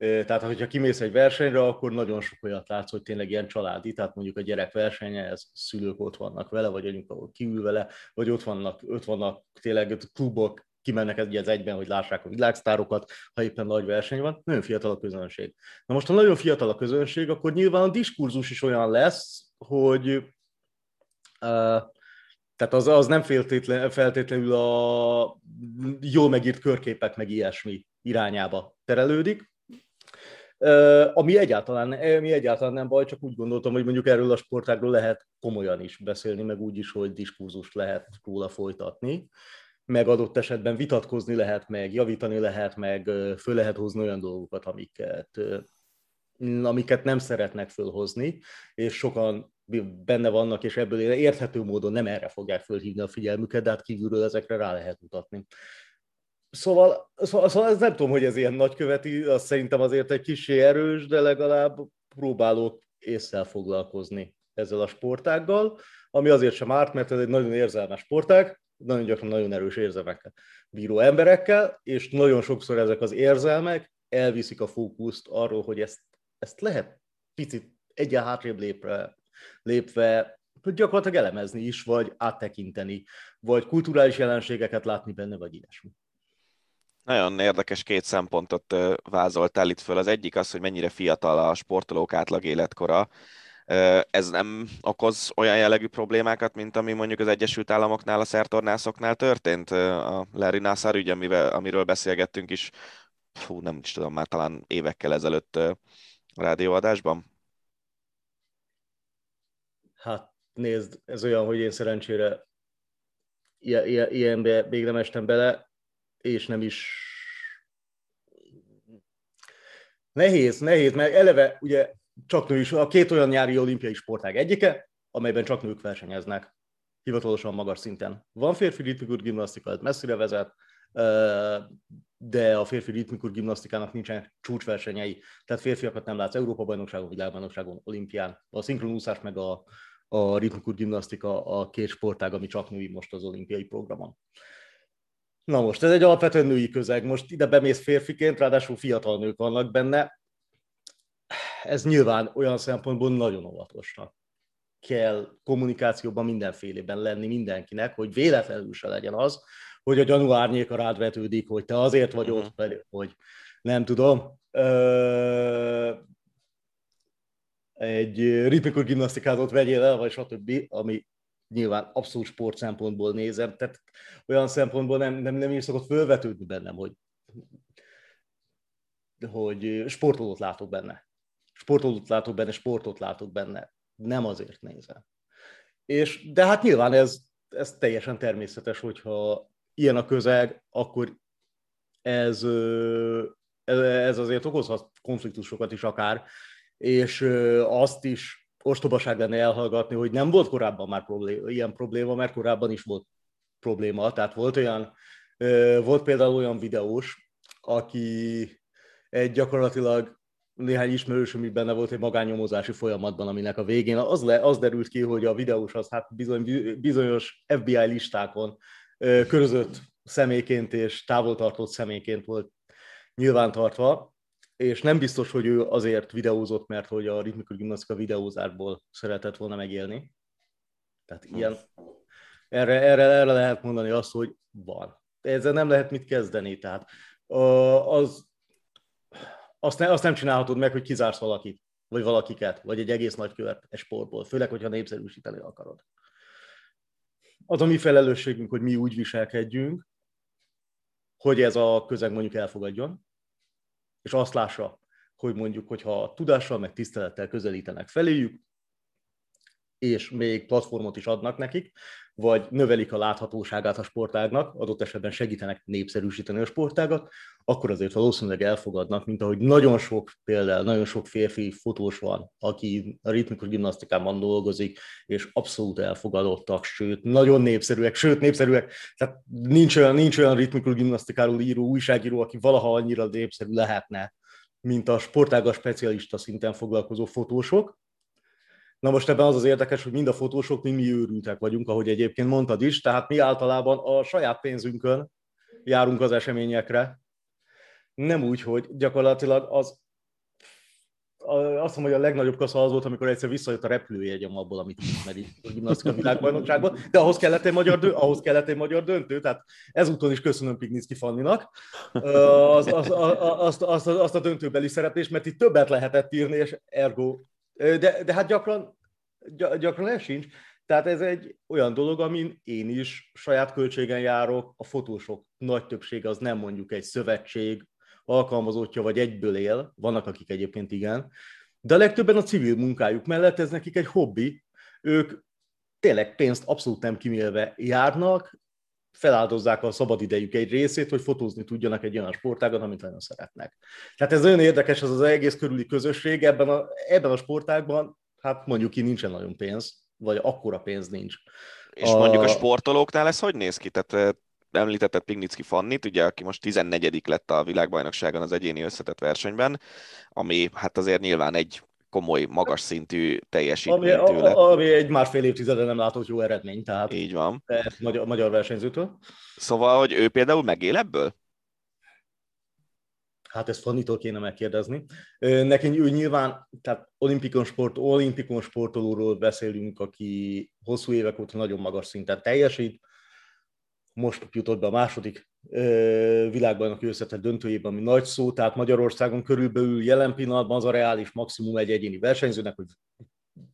Tehát, hogyha kimész egy versenyre, akkor nagyon sok olyat látsz, hogy tényleg ilyen családi, tehát mondjuk a gyerek versenye, ez szülők ott vannak vele, vagy anyuka kiül vele, vagy ott vannak, ott vannak tényleg klubok, kimennek egy az egyben, hogy lássák a világsztárokat, ha éppen nagy verseny van, nagyon fiatal a közönség. Na most, ha nagyon fiatal a közönség, akkor nyilván a diskurzus is olyan lesz, hogy uh, tehát az, az nem feltétlen, feltétlenül a jól megírt körképek meg ilyesmi irányába terelődik, ami egyáltalán, ami egyáltalán nem baj, csak úgy gondoltam, hogy mondjuk erről a sportágról lehet komolyan is beszélni, meg úgy is, hogy diskurzust lehet róla folytatni, meg adott esetben vitatkozni lehet, meg javítani lehet, meg föl lehet hozni olyan dolgokat, amiket, amiket nem szeretnek fölhozni, és sokan benne vannak, és ebből érthető módon nem erre fogják fölhívni a figyelmüket, de hát kívülről ezekre rá lehet mutatni. Szóval, szóval, szóval ez nem tudom, hogy ez ilyen nagyköveti, az szerintem azért egy kicsi erős, de legalább próbálok észre foglalkozni ezzel a sportággal, ami azért sem árt, mert ez egy nagyon érzelmes sportág, nagyon gyakran nagyon erős érzelmekkel bíró emberekkel, és nagyon sokszor ezek az érzelmek elviszik a fókuszt arról, hogy ezt, ezt lehet picit egyen hátrébb lépve, lépve gyakorlatilag elemezni is, vagy áttekinteni, vagy kulturális jelenségeket látni benne, vagy ilyesmi. Nagyon érdekes két szempontot vázoltál itt föl. Az egyik az, hogy mennyire fiatal a sportolók átlag életkora. Ez nem okoz olyan jellegű problémákat, mint ami mondjuk az Egyesült Államoknál, a szertornászoknál történt? A Larry Nassar ügy, amivel, amiről beszélgettünk is, fú, nem is tudom, már talán évekkel ezelőtt a rádióadásban? Hát nézd, ez olyan, hogy én szerencsére ilyenbe még nem estem bele, és nem is nehéz, nehéz, mert eleve ugye csak nő is, a két olyan nyári olimpiai sportág egyike, amelyben csak nők versenyeznek, hivatalosan magas szinten. Van férfi ritmikus gimnasztika, ez messzire vezet, de a férfi ritmikus gimnasztikának nincsenek csúcsversenyei, tehát férfiakat nem látsz Európa-bajnokságon, világbajnokságon, olimpián. A szinkronúszás meg a, a ritmikus gimnasztika a két sportág, ami csak női most az olimpiai programon. Na most, ez egy alapvetően női közeg. Most ide bemész férfiként, ráadásul fiatal nők vannak benne. Ez nyilván olyan szempontból nagyon óvatosnak kell kommunikációban mindenfélében lenni mindenkinek, hogy véletlenül se legyen az, hogy a gyanú árnyéka rád vetődik, hogy te azért vagy ott, uh-huh. hogy nem tudom, ö, egy ritmikus gimnasztikázót vegyél el, vagy stb., ami nyilván abszolút sport szempontból nézem, tehát olyan szempontból nem, nem, nem is szokott fölvetődni bennem, hogy, hogy sportolót látok benne. Sportolót látok benne, sportot látok benne. Nem azért nézem. És, de hát nyilván ez, ez teljesen természetes, hogyha ilyen a közeg, akkor ez, ez azért okozhat konfliktusokat is akár, és azt is ostobaság lenne elhallgatni, hogy nem volt korábban már probléma, ilyen probléma, mert korábban is volt probléma. Tehát volt olyan, volt például olyan videós, aki egy gyakorlatilag néhány ismerős, ami benne volt egy magányomozási folyamatban, aminek a végén az, le, az derült ki, hogy a videós az hát bizony, bizonyos FBI listákon körözött személyként és távoltartott személyként volt nyilvántartva, és nem biztos, hogy ő azért videózott, mert hogy a ritmikus gimnasztika videózásból szeretett volna megélni. Tehát hm. ilyen, erre, erre, erre lehet mondani azt, hogy van. Ezzel nem lehet mit kezdeni. Tehát az, azt, ne, azt nem csinálhatod meg, hogy kizársz valakit, vagy valakiket, vagy egy egész nagy követ egy sportból, főleg, hogyha népszerűsíteni akarod. Az a mi felelősségünk, hogy mi úgy viselkedjünk, hogy ez a közeg mondjuk elfogadjon, és azt lássa, hogy mondjuk, hogyha tudással, meg tisztelettel közelítenek feléjük, és még platformot is adnak nekik, vagy növelik a láthatóságát a sportágnak, adott esetben segítenek népszerűsíteni a sportágat, akkor azért valószínűleg elfogadnak, mint ahogy nagyon sok például, nagyon sok férfi fotós van, aki a ritmikus gimnasztikában dolgozik, és abszolút elfogadottak, sőt, nagyon népszerűek, sőt, népszerűek, tehát nincs olyan, nincs olyan ritmikus gimnasztikáról író újságíró, aki valaha annyira népszerű lehetne, mint a sportága specialista szinten foglalkozó fotósok, Na most ebben az az érdekes, hogy mind a fotósok, mind mi őrültek vagyunk, ahogy egyébként mondtad is, tehát mi általában a saját pénzünkön járunk az eseményekre, nem úgy, hogy gyakorlatilag az azt mondom, hogy a legnagyobb kasza az volt, amikor egyszer visszajött a repülőjegyem abból, amit ismeri a gimnasztika világbajnokságban, de ahhoz kellett egy magyar, dö- ahhoz kellett egy magyar döntő, tehát ezúton is köszönöm Pignicki Fanninak az, az, azt, azt, azt, a döntőbeli szereplést, mert itt többet lehetett írni, és ergo, de, de hát gyakran, gyakran ez sincs. Tehát ez egy olyan dolog, amin én is saját költségen járok, a fotósok nagy többsége az nem mondjuk egy szövetség, alkalmazottja vagy egyből él, vannak akik egyébként igen, de a legtöbben a civil munkájuk mellett ez nekik egy hobbi, ők tényleg pénzt abszolút nem kimélve járnak, feláldozzák a szabadidejük egy részét, hogy fotózni tudjanak egy olyan sportágon, amit nagyon szeretnek. Tehát ez nagyon érdekes, ez az egész körüli közösség, ebben a, ebben a sportágban, hát mondjuk ki nincsen nagyon pénz, vagy akkora pénz nincs. És a... mondjuk a sportolóknál ez hogy néz ki? Tehát említetted Pignicki Fannit, ugye, aki most 14 lett a világbajnokságon az egyéni összetett versenyben, ami hát azért nyilván egy komoly, magas szintű teljesítmény ami, tőle. Ami egy másfél évtizeden nem látott jó eredmény, tehát Így van. Magyar, magyar versenyzőtől. Szóval, hogy ő például megél ebből? Hát ezt Fannitól kéne megkérdezni. Neki ő nyilván, tehát olimpikon, sport, olimpikon sportolóról beszélünk, aki hosszú évek óta nagyon magas szinten teljesít, most jutott be a második világbajnoki összetett döntőjében, ami nagy szó, tehát Magyarországon körülbelül jelen pillanatban az a reális maximum egy egyéni versenyzőnek, hogy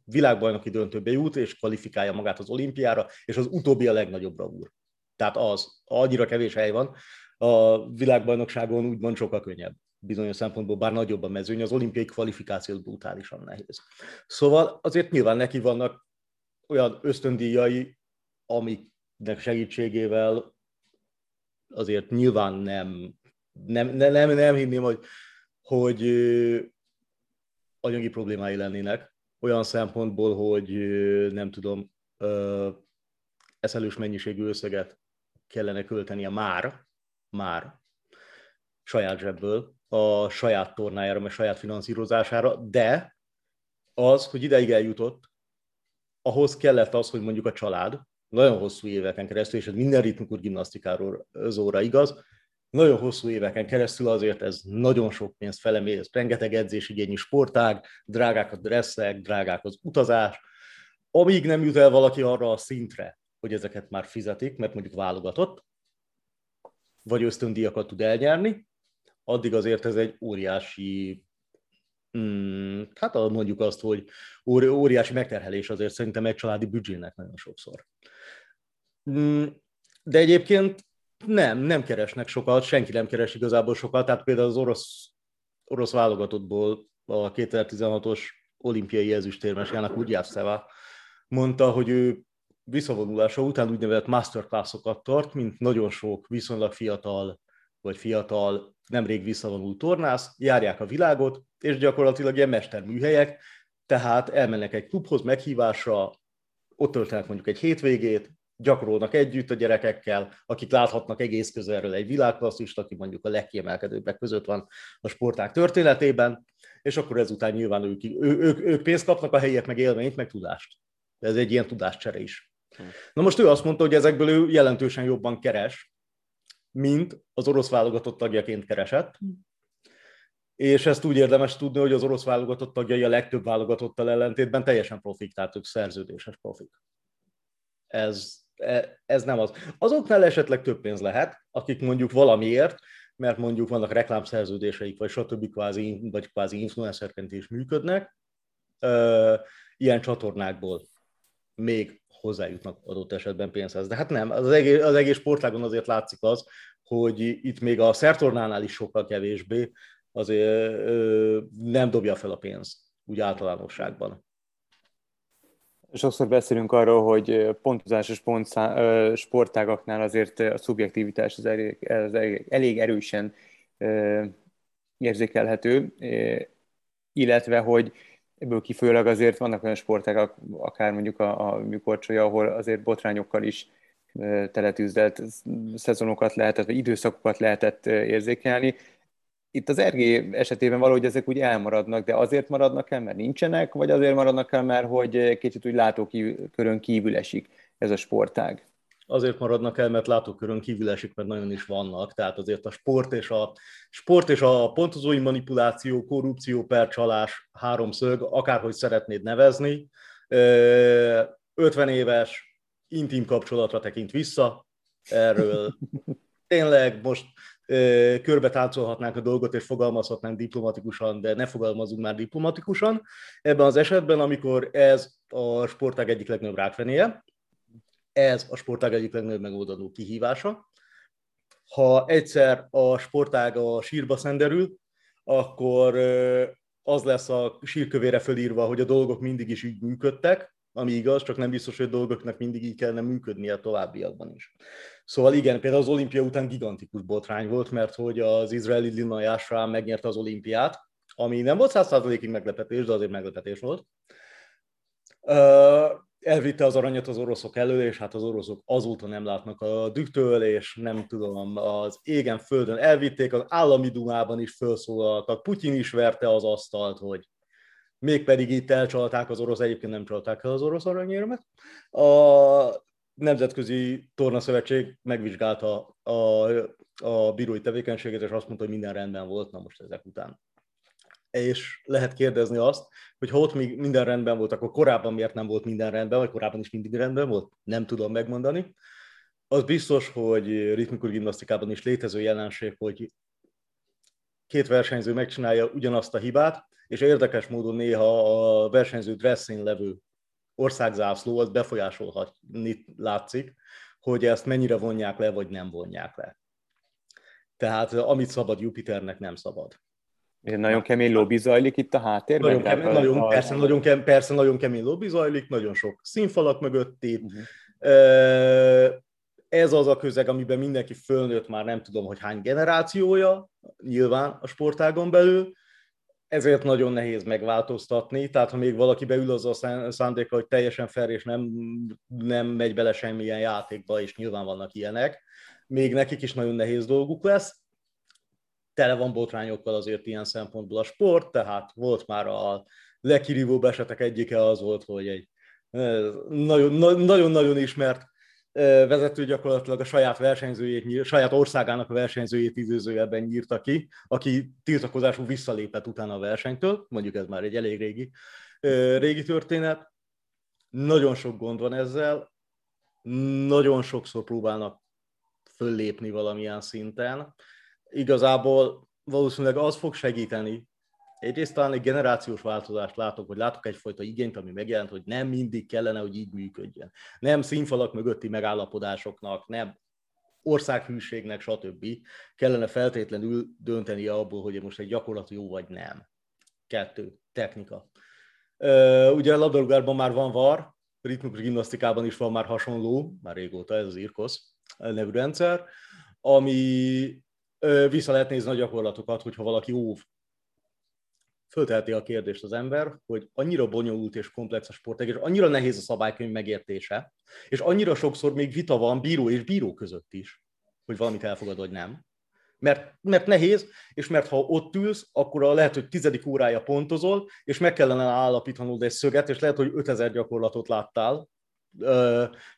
világbajnoki döntőbe jut, és kvalifikálja magát az olimpiára, és az utóbbi a legnagyobb bravúr. Tehát az, annyira kevés hely van, a világbajnokságon úgymond sokkal könnyebb bizonyos szempontból, bár nagyobb a mezőny, az olimpiai kvalifikáció brutálisan nehéz. Szóval azért nyilván neki vannak olyan ösztöndíjai, amik segítségével azért nyilván nem, nem, nem, nem, nem hinném, hogy, hogy anyagi problémái lennének, olyan szempontból, hogy nem tudom, eszelős mennyiségű összeget kellene költenie már, már saját zsebből, a saját tornájára, a saját finanszírozására, de az, hogy ideig eljutott, ahhoz kellett az, hogy mondjuk a család, nagyon hosszú éveken keresztül, és ez minden ritmikus gimnasztikáról zóra igaz, nagyon hosszú éveken keresztül azért ez nagyon sok pénzt felemér, ez rengeteg edzésigényű sportág, drágák a dresszek, drágák az utazás, amíg nem jut el valaki arra a szintre, hogy ezeket már fizetik, mert mondjuk válogatott, vagy ösztöndíjakat tud elnyerni, addig azért ez egy óriási, hmm, hát mondjuk azt, hogy óriási megterhelés azért szerintem egy családi büdzsének nagyon sokszor. Mm, de egyébként nem, nem keresnek sokat, senki nem keres igazából sokat, tehát például az orosz, orosz válogatottból a 2016-os olimpiai ezüstérmes Jának Ugyávszeva mondta, hogy ő visszavonulása után úgynevezett masterclassokat tart, mint nagyon sok viszonylag fiatal vagy fiatal, nemrég visszavonult tornász, járják a világot, és gyakorlatilag ilyen mesterműhelyek, tehát elmennek egy klubhoz meghívásra, ott töltenek mondjuk egy hétvégét, gyakorolnak együtt a gyerekekkel, akik láthatnak egész közelről egy világklasszist, aki mondjuk a legkiemelkedőbbek között van a sporták történetében, és akkor ezután nyilván ők, ő, ők, ők pénzt kapnak, a helyiek meg élményt, meg tudást. Ez egy ilyen tudáscsere is. Hm. Na most ő azt mondta, hogy ezekből ő jelentősen jobban keres, mint az orosz válogatott tagjaként keresett, hm. és ezt úgy érdemes tudni, hogy az orosz válogatott tagjai a legtöbb válogatottal ellentétben teljesen profik, tehát ők szerződéses profik. Ez ez nem az. Azoknál esetleg több pénz lehet, akik mondjuk valamiért, mert mondjuk vannak reklámszerződéseik, vagy stb. kvázi, vagy kvázi influencerként is működnek, ilyen csatornákból még hozzájutnak adott esetben pénzhez. De hát nem, az egész, az egész sportágon azért látszik az, hogy itt még a szertornánál is sokkal kevésbé azért nem dobja fel a pénzt, úgy általánosságban. Sokszor beszélünk arról, hogy pontozásos pontszá, sportágaknál azért a szubjektivitás az elég, az elég, erősen érzékelhető, illetve hogy ebből kifolyólag azért vannak olyan sportágak, akár mondjuk a, a műkorcsolya, ahol azért botrányokkal is teletűzdelt szezonokat lehetett, vagy időszakokat lehetett érzékelni. Itt az RG esetében valahogy ezek úgy elmaradnak, de azért maradnak el, mert nincsenek, vagy azért maradnak el, mert hogy kicsit úgy látókörön kívül esik ez a sportág? Azért maradnak el, mert látókörön kívül esik, mert nagyon is vannak. Tehát azért a sport és a, sport és a pontozói manipuláció, korrupció, percsalás, háromszög, akárhogy szeretnéd nevezni, 50 éves intim kapcsolatra tekint vissza, erről tényleg most körbe táncolhatnánk a dolgot, és fogalmazhatnánk diplomatikusan, de ne fogalmazunk már diplomatikusan. Ebben az esetben, amikor ez a sportág egyik legnagyobb rákfenéje, ez a sportág egyik legnagyobb megoldandó kihívása. Ha egyszer a sportág a sírba szenderül, akkor az lesz a sírkövére fölírva, hogy a dolgok mindig is így működtek, ami igaz, csak nem biztos, hogy a dolgoknak mindig így kellene működnie a továbbiakban is. Szóval igen, például az olimpia után gigantikus botrány volt, mert hogy az izraeli Lina Yashra megnyerte az olimpiát, ami nem volt százszázalékig meglepetés, de azért meglepetés volt. Elvitte az aranyat az oroszok elő, és hát az oroszok azóta nem látnak a dühtől, és nem tudom, az égen földön elvitték, az állami dumában is felszólaltak, Putyin is verte az asztalt, hogy mégpedig itt elcsalták az orosz, egyébként nem csalták el az orosz aranyérmet. A Nemzetközi Tornaszövetség megvizsgálta a, a bírói tevékenységet, és azt mondta, hogy minden rendben volt, na most ezek után. És lehet kérdezni azt, hogy ha ott még minden rendben volt, akkor korábban miért nem volt minden rendben, vagy korábban is mindig rendben volt, nem tudom megmondani. Az biztos, hogy ritmikus gimnasztikában is létező jelenség, hogy két versenyző megcsinálja ugyanazt a hibát, és érdekes módon néha a versenyző dresszén levő országzászló az befolyásolhatni látszik, hogy ezt mennyire vonják le, vagy nem vonják le. Tehát amit szabad Jupiternek, nem szabad. Nagyon kemény lobby zajlik itt a háttérben? Nagyon kemény, nagyon, a... persze, nagyon kemény, persze nagyon kemény lobby zajlik, nagyon sok színfalak mögött itt. Uh-huh. Ez az a közeg, amiben mindenki fölnőtt már nem tudom, hogy hány generációja, nyilván a sportágon belül, ezért nagyon nehéz megváltoztatni, tehát ha még valaki beül az a szándéka, hogy teljesen fel és nem, nem megy bele semmilyen játékba, és nyilván vannak ilyenek, még nekik is nagyon nehéz dolguk lesz. Tele van botrányokkal azért ilyen szempontból a sport, tehát volt már a legkirívóbb esetek egyike az volt, hogy egy nagyon-nagyon ismert vezető gyakorlatilag a saját versenyzőjét, saját országának a versenyzőjét időzőjelben nyírta ki, aki tiltakozású visszalépett utána a versenytől, mondjuk ez már egy elég régi, régi történet. Nagyon sok gond van ezzel, nagyon sokszor próbálnak föllépni valamilyen szinten. Igazából valószínűleg az fog segíteni, egyrészt talán egy generációs változást látok, hogy látok egyfajta igényt, ami megjelent, hogy nem mindig kellene, hogy így működjön. Nem színfalak mögötti megállapodásoknak, nem országhűségnek, stb. kellene feltétlenül dönteni abból, hogy most egy gyakorlat jó vagy nem. Kettő, technika. Ugye a labdarúgásban már van VAR, ritmikus gimnasztikában is van már hasonló, már régóta ez az IRKOS nevű rendszer, ami vissza lehet nézni a gyakorlatokat, hogyha valaki óv fölteheti a kérdést az ember, hogy annyira bonyolult és komplex a sportág, és annyira nehéz a szabálykönyv megértése, és annyira sokszor még vita van bíró és bíró között is, hogy valamit elfogad, vagy nem. Mert, mert nehéz, és mert ha ott ülsz, akkor a lehet, hogy tizedik órája pontozol, és meg kellene állapítanod egy szöget, és lehet, hogy 5000 gyakorlatot láttál,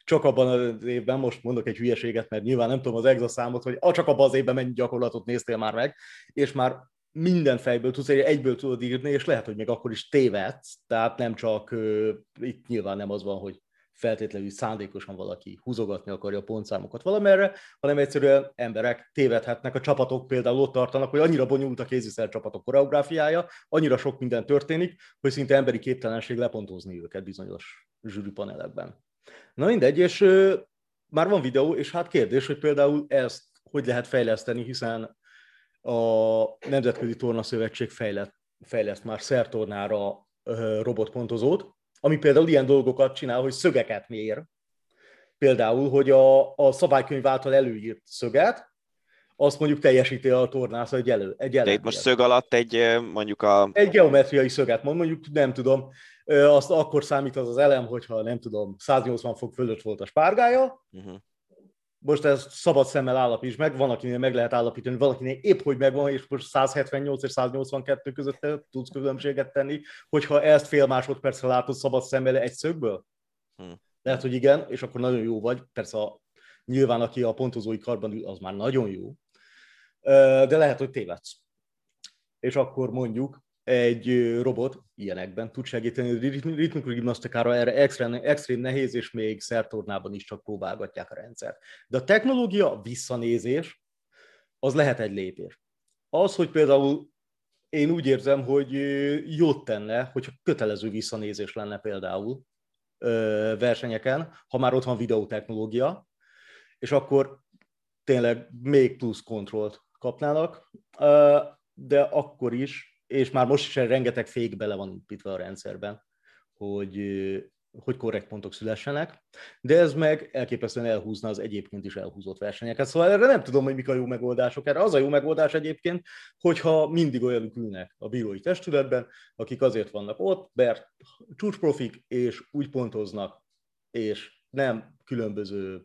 csak abban az évben, most mondok egy hülyeséget, mert nyilván nem tudom az exa számot, hogy csak abban az évben mennyi gyakorlatot néztél már meg, és már minden fejből tudsz, egyből tudod írni, és lehet, hogy még akkor is tévedsz, tehát nem csak, itt nyilván nem az van, hogy feltétlenül szándékosan valaki húzogatni akarja a pontszámokat valamerre, hanem egyszerűen emberek tévedhetnek, a csapatok például ott tartanak, hogy annyira bonyolult a kéziszer csapatok koreográfiája, annyira sok minden történik, hogy szinte emberi képtelenség lepontozni őket bizonyos zsűripanelekben. Na mindegy, és már van videó, és hát kérdés, hogy például ezt hogy lehet fejleszteni, hiszen a Nemzetközi Torna Szövetség fejlett, fejleszt már szertornára robotpontozót, ami például ilyen dolgokat csinál, hogy szögeket mér. Például, hogy a, a szabálykönyv által előírt szöget, azt mondjuk teljesíti a tornász egy elő. Egy De itt most szög alatt egy mondjuk a... Egy geometriai szöget mond, mondjuk nem tudom, azt akkor számít az az elem, hogyha nem tudom, 180 fok fölött volt a spárgája, uh-huh most ez szabad szemmel állapíts meg, van, akinél meg lehet állapítani, valakinél épp hogy megvan, és most 178 és 182 között tudsz különbséget tenni, hogyha ezt fél másodpercre látod szabad szemmel egy szögből? Hmm. Lehet, hogy igen, és akkor nagyon jó vagy. Persze a, nyilván, aki a pontozói karban ül, az már nagyon jó. De lehet, hogy tévedsz. És akkor mondjuk egy robot ilyenekben tud segíteni. Ritmikus gimnasztikára erre extrém, extrém nehéz, és még szertornában is csak próbálgatják a rendszert. De a technológia visszanézés, az lehet egy lépés. Az, hogy például én úgy érzem, hogy jót tenne, hogyha kötelező visszanézés lenne például versenyeken, ha már ott van videótechnológia, és akkor tényleg még plusz kontrollt kapnának, de akkor is és már most is rengeteg fék bele van építve a rendszerben, hogy, hogy korrekt pontok szülessenek, de ez meg elképesztően elhúzna az egyébként is elhúzott versenyeket. Szóval erre nem tudom, hogy mik a jó megoldások. Erre az a jó megoldás egyébként, hogyha mindig olyanok ülnek a bírói testületben, akik azért vannak ott, mert csúcsprofik, és úgy pontoznak, és nem különböző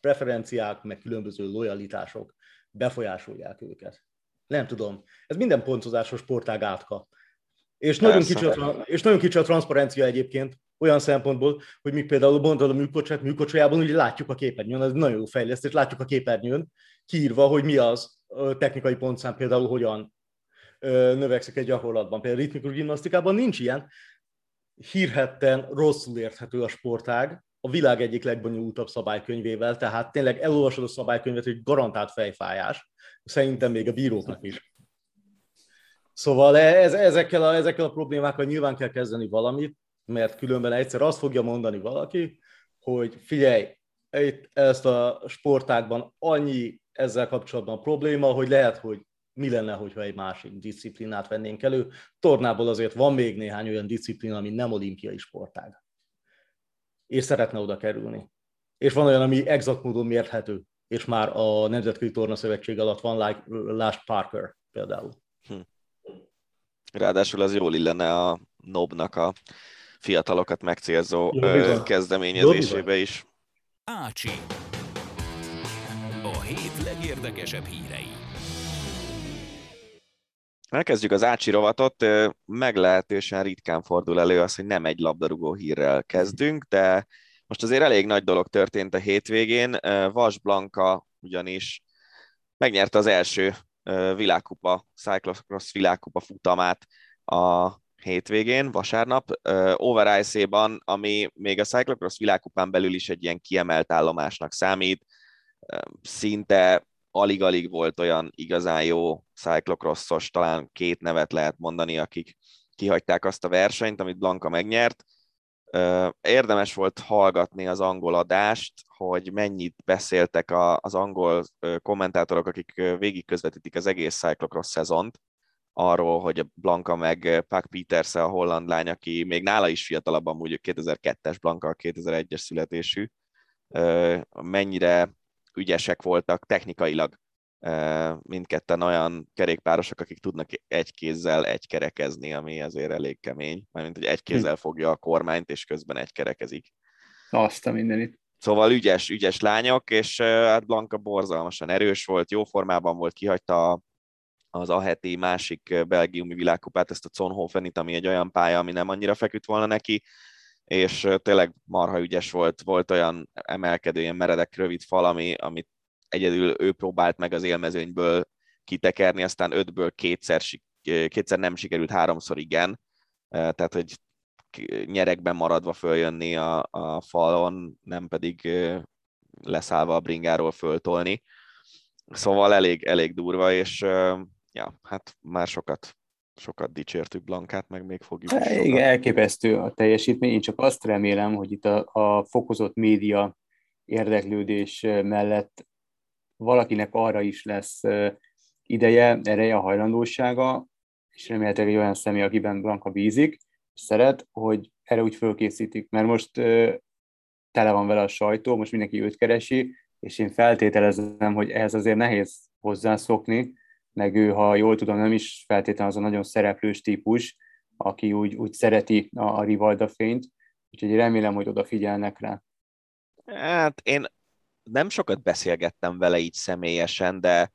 preferenciák, meg különböző lojalitások befolyásolják őket. Nem tudom. Ez minden pontozásos sportág átka. És nagyon, kicsi a, és nagyon kicsi a transzparencia egyébként, olyan szempontból, hogy mi például mondod a műkocsát, műkocsajában ugye látjuk a képernyőn, ez nagyon jó fejlesztés, látjuk a képernyőn kiírva, hogy mi az technikai pontszám például hogyan növekszik egy gyakorlatban. Például ritmikus gimnasztikában nincs ilyen, hírhetten rosszul érthető a sportág, a világ egyik legbonyolultabb szabálykönyvével, tehát tényleg elolvasod a szabálykönyvet, hogy garantált fejfájás, szerintem még a bíróknak is. Szóval ez, ezekkel, a, ezekkel a problémákkal nyilván kell kezdeni valamit, mert különben egyszer azt fogja mondani valaki, hogy figyelj, itt ezt a sportákban annyi ezzel kapcsolatban probléma, hogy lehet, hogy mi lenne, hogyha egy másik disziplinát vennénk elő. Tornából azért van még néhány olyan disziplina, ami nem olimpiai sportág és szeretne oda kerülni. És van olyan, ami exakt módon mérhető, és már a Nemzetközi Torna Szövetség alatt van, like Last Parker például. Hm. Ráadásul az jól illene a Nobnak a fiatalokat megcélzó Jó, kezdeményezésébe is. Ácsi. A hét legérdekesebb hírei. Elkezdjük az Ácsi rovatot. Meglehetősen ritkán fordul elő az, hogy nem egy labdarúgó hírrel kezdünk, de most azért elég nagy dolog történt a hétvégén. Vas Blanka ugyanis megnyerte az első világkupa, Cyclocross világkupa futamát a hétvégén, vasárnap, Over Ice-ban, ami még a Cyclocross világkupán belül is egy ilyen kiemelt állomásnak számít, szinte alig-alig volt olyan igazán jó cyclocrossos, talán két nevet lehet mondani, akik kihagyták azt a versenyt, amit Blanka megnyert. Érdemes volt hallgatni az angol adást, hogy mennyit beszéltek az angol kommentátorok, akik végig közvetítik az egész cyclocross szezont, arról, hogy Blanka meg Puck Peters a holland lány, aki még nála is fiatalabb, amúgy 2002-es Blanka, 2001-es születésű, mennyire ügyesek voltak technikailag mindketten olyan kerékpárosok, akik tudnak egy kézzel egy kerekezni, ami azért elég kemény, mert hogy egy hm. kézzel fogja a kormányt, és közben egy kerekezik. Azt a mindenit. Szóval ügyes, ügyes lányok, és hát Blanka borzalmasan erős volt, jó formában volt, kihagyta az a heti másik belgiumi világkupát, ezt a Zonhofenit, ami egy olyan pálya, ami nem annyira feküdt volna neki, és tényleg marha ügyes volt, volt olyan emelkedő, ilyen meredek, rövid fal, ami, amit egyedül ő próbált meg az élmezőnyből kitekerni, aztán ötből kétszer, kétszer nem sikerült, háromszor igen, tehát hogy nyerekben maradva följönni a, a falon, nem pedig leszállva a bringáról föltolni. Szóval elég, elég durva, és ja, hát már sokat sokat dicsértük Blankát, meg még fogjuk is sokat. Igen, elképesztő a teljesítmény. Én csak azt remélem, hogy itt a, a fokozott média érdeklődés mellett valakinek arra is lesz ideje, ereje, a hajlandósága, és remélhetőleg egy olyan személy, akiben Blanka bízik, és szeret, hogy erre úgy fölkészítik, mert most tele van vele a sajtó, most mindenki őt keresi, és én feltételezem, hogy ehhez azért nehéz hozzászokni, meg ő, ha jól tudom, nem is feltétlenül az a nagyon szereplős típus, aki úgy, úgy szereti a, a Rivalda fényt, úgyhogy remélem, hogy odafigyelnek rá. Hát én nem sokat beszélgettem vele így személyesen, de,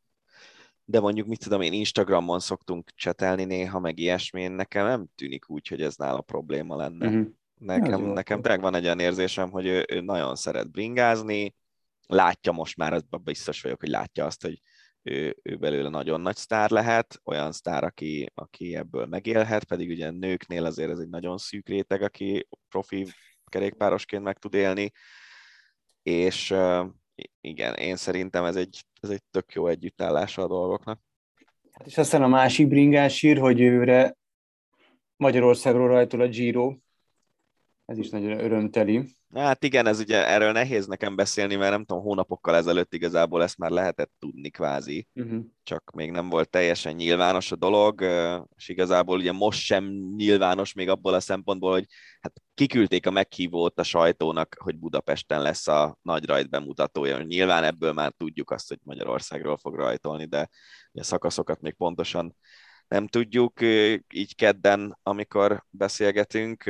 de mondjuk, mit tudom én, Instagramon szoktunk csetelni néha, meg ilyesmi, nekem nem tűnik úgy, hogy ez nála probléma lenne. Uh-huh. Nekem, ja, nekem tényleg van egy olyan érzésem, hogy ő, ő nagyon szeret bringázni, látja most már, abban biztos vagyok, hogy látja azt, hogy ő, ő belőle nagyon nagy sztár lehet, olyan sztár, aki, aki ebből megélhet, pedig ugye nőknél azért ez egy nagyon szűk réteg, aki profi kerékpárosként meg tud élni, és igen, én szerintem ez egy, ez egy tök jó együttállása a dolgoknak. Hát és aztán a másik bringás ír, hogy őre Magyarországról rajtol a Giro, ez is nagyon örömteli. Hát igen, ez ugye erről nehéz nekem beszélni, mert nem tudom, hónapokkal ezelőtt igazából ezt már lehetett tudni kvázi, uh-huh. csak még nem volt teljesen nyilvános a dolog, és igazából ugye most sem nyilvános még abból a szempontból, hogy hát kiküldték a meghívót a sajtónak, hogy Budapesten lesz a nagy rajt bemutatója. Nyilván ebből már tudjuk azt, hogy Magyarországról fog rajtolni, de a szakaszokat még pontosan nem tudjuk. Így kedden, amikor beszélgetünk,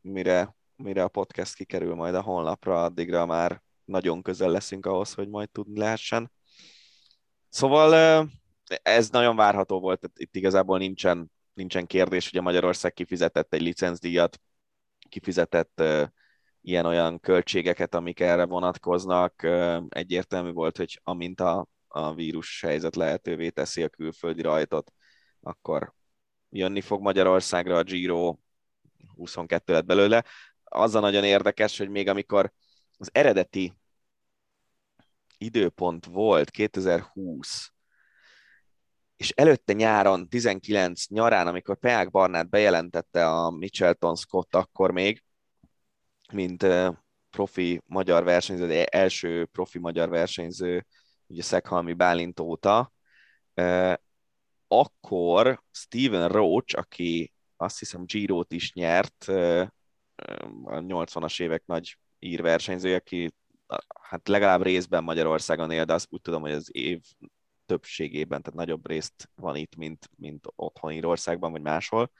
mire mire a podcast kikerül majd a honlapra, addigra már nagyon közel leszünk ahhoz, hogy majd tudni lehessen. Szóval ez nagyon várható volt, itt igazából nincsen, nincsen kérdés, hogy a Magyarország kifizetett egy licencdíjat, kifizetett ilyen-olyan költségeket, amik erre vonatkoznak. Egyértelmű volt, hogy amint a, a vírus helyzet lehetővé teszi a külföldi rajtot, akkor jönni fog Magyarországra a Giro, 22 lett belőle az a nagyon érdekes, hogy még amikor az eredeti időpont volt 2020, és előtte nyáron, 19 nyarán, amikor Peák Barnát bejelentette a Michelton Scott akkor még, mint profi magyar versenyző, első profi magyar versenyző, ugye Szekhalmi Bálint óta, akkor Steven Roach, aki azt hiszem Giro-t is nyert, a 80-as évek nagy írversenyzője, aki hát legalább részben Magyarországon él, de azt úgy tudom, hogy az év többségében, tehát nagyobb részt van itt, mint, mint otthon Írországban, vagy máshol.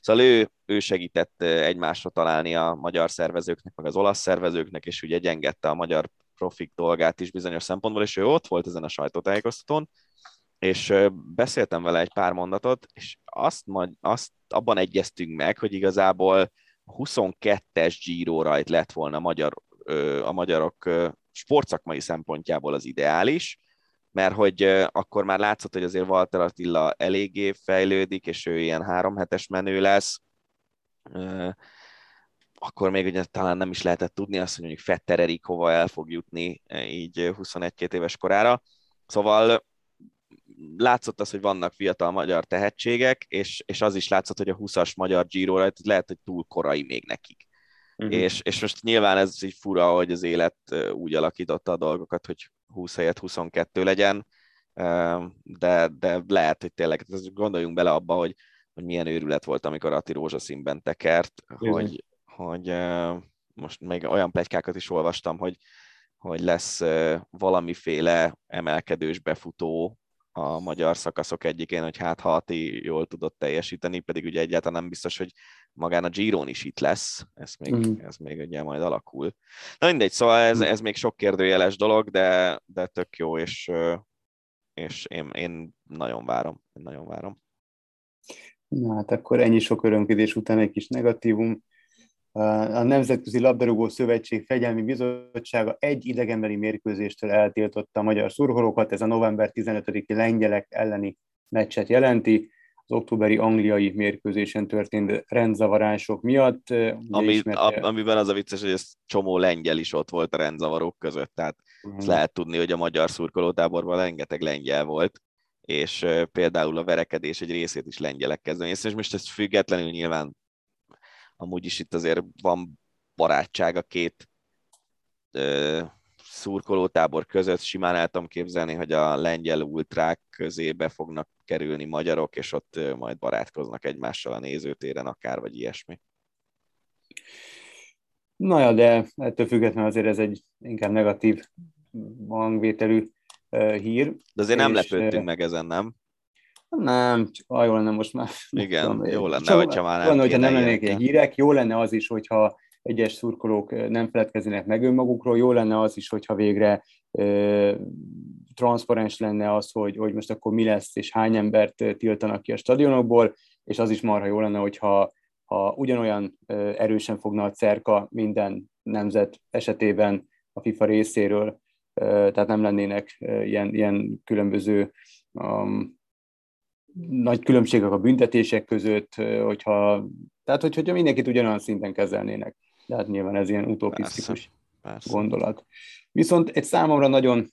Szóval ő, ő segített egymásra találni a magyar szervezőknek, meg az olasz szervezőknek, és ugye gyengette a magyar profik dolgát is bizonyos szempontból, és ő ott volt ezen a sajtótájékoztatón, és beszéltem vele egy pár mondatot, és azt, majd, azt abban egyeztünk meg, hogy igazából 22-es Giro rajt lett volna magyar, a magyarok sportszakmai szempontjából az ideális, mert hogy akkor már látszott, hogy azért Walter Attila eléggé fejlődik, és ő ilyen három hetes menő lesz, akkor még ugye talán nem is lehetett tudni azt, hogy mondjuk Fetter Erik hova el fog jutni így 21-2 éves korára. Szóval látszott az, hogy vannak fiatal magyar tehetségek, és, és az is látszott, hogy a 20-as magyar Giro lehet, hogy túl korai még nekik. Uh-huh. És, és most nyilván ez így fura, hogy az élet úgy alakította a dolgokat, hogy 20 helyett 22 legyen, de, de lehet, hogy tényleg, gondoljunk bele abba, hogy, hogy milyen őrület volt, amikor Ati rózsaszínben tekert, uh-huh. hogy, hogy most még olyan plegykákat is olvastam, hogy, hogy lesz valamiféle emelkedős befutó a magyar szakaszok egyikén, hogy hát ha Ati jól tudott teljesíteni, pedig ugye egyáltalán nem biztos, hogy magán a Giron is itt lesz, ez még, mm. ez még ugye majd alakul. Na mindegy, szóval ez, ez még sok kérdőjeles dolog, de, de tök jó, és, és én, én nagyon várom, én nagyon várom. Na hát akkor ennyi sok örömködés után egy kis negatívum. A Nemzetközi Labdarúgó Szövetség Fegyelmi Bizottsága egy idegenbeli mérkőzéstől eltiltotta a magyar szurkolókat. Ez a november 15-i lengyelek elleni meccset jelenti. Az októberi angliai mérkőzésen történt rendzavarások miatt. Ami, ismerte... amiben az a vicces, hogy ez csomó lengyel is ott volt a rendzavarok között, tehát uh-huh. ezt lehet tudni, hogy a magyar szurkolótáborban rengeteg lengyel volt és például a verekedés egy részét is lengyelek kezdeményezték, és most ezt függetlenül nyilván amúgy is itt azért van barátság a két ö, szurkolótábor között. Simán el tudom képzelni, hogy a lengyel ultrák közébe fognak kerülni magyarok, és ott majd barátkoznak egymással a nézőtéren akár, vagy ilyesmi. Na ja, de ettől függetlenül azért ez egy inkább negatív hangvételű hír. De azért nem lepődtünk meg ezen, nem? Nem, csak ah, jó lenne most már. Igen, tudom, jó lenne, csak, hogyha már nem lenne, hogyha nem lennék egy hírek. Jó lenne az is, hogyha egyes szurkolók nem feledkeznének meg önmagukról. Jó lenne az is, hogyha végre transzparens lenne az, hogy, hogy most akkor mi lesz, és hány embert tiltanak ki a stadionokból, és az is marha jó lenne, hogyha ha ugyanolyan erősen fogna a cerka minden nemzet esetében a FIFA részéről, tehát nem lennének ilyen, ilyen különböző um, nagy különbségek a büntetések között, hogyha, tehát hogy, hogyha mindenkit ugyanolyan szinten kezelnének. De hát nyilván ez ilyen utopisztikus persze, gondolat. Viszont egy számomra nagyon,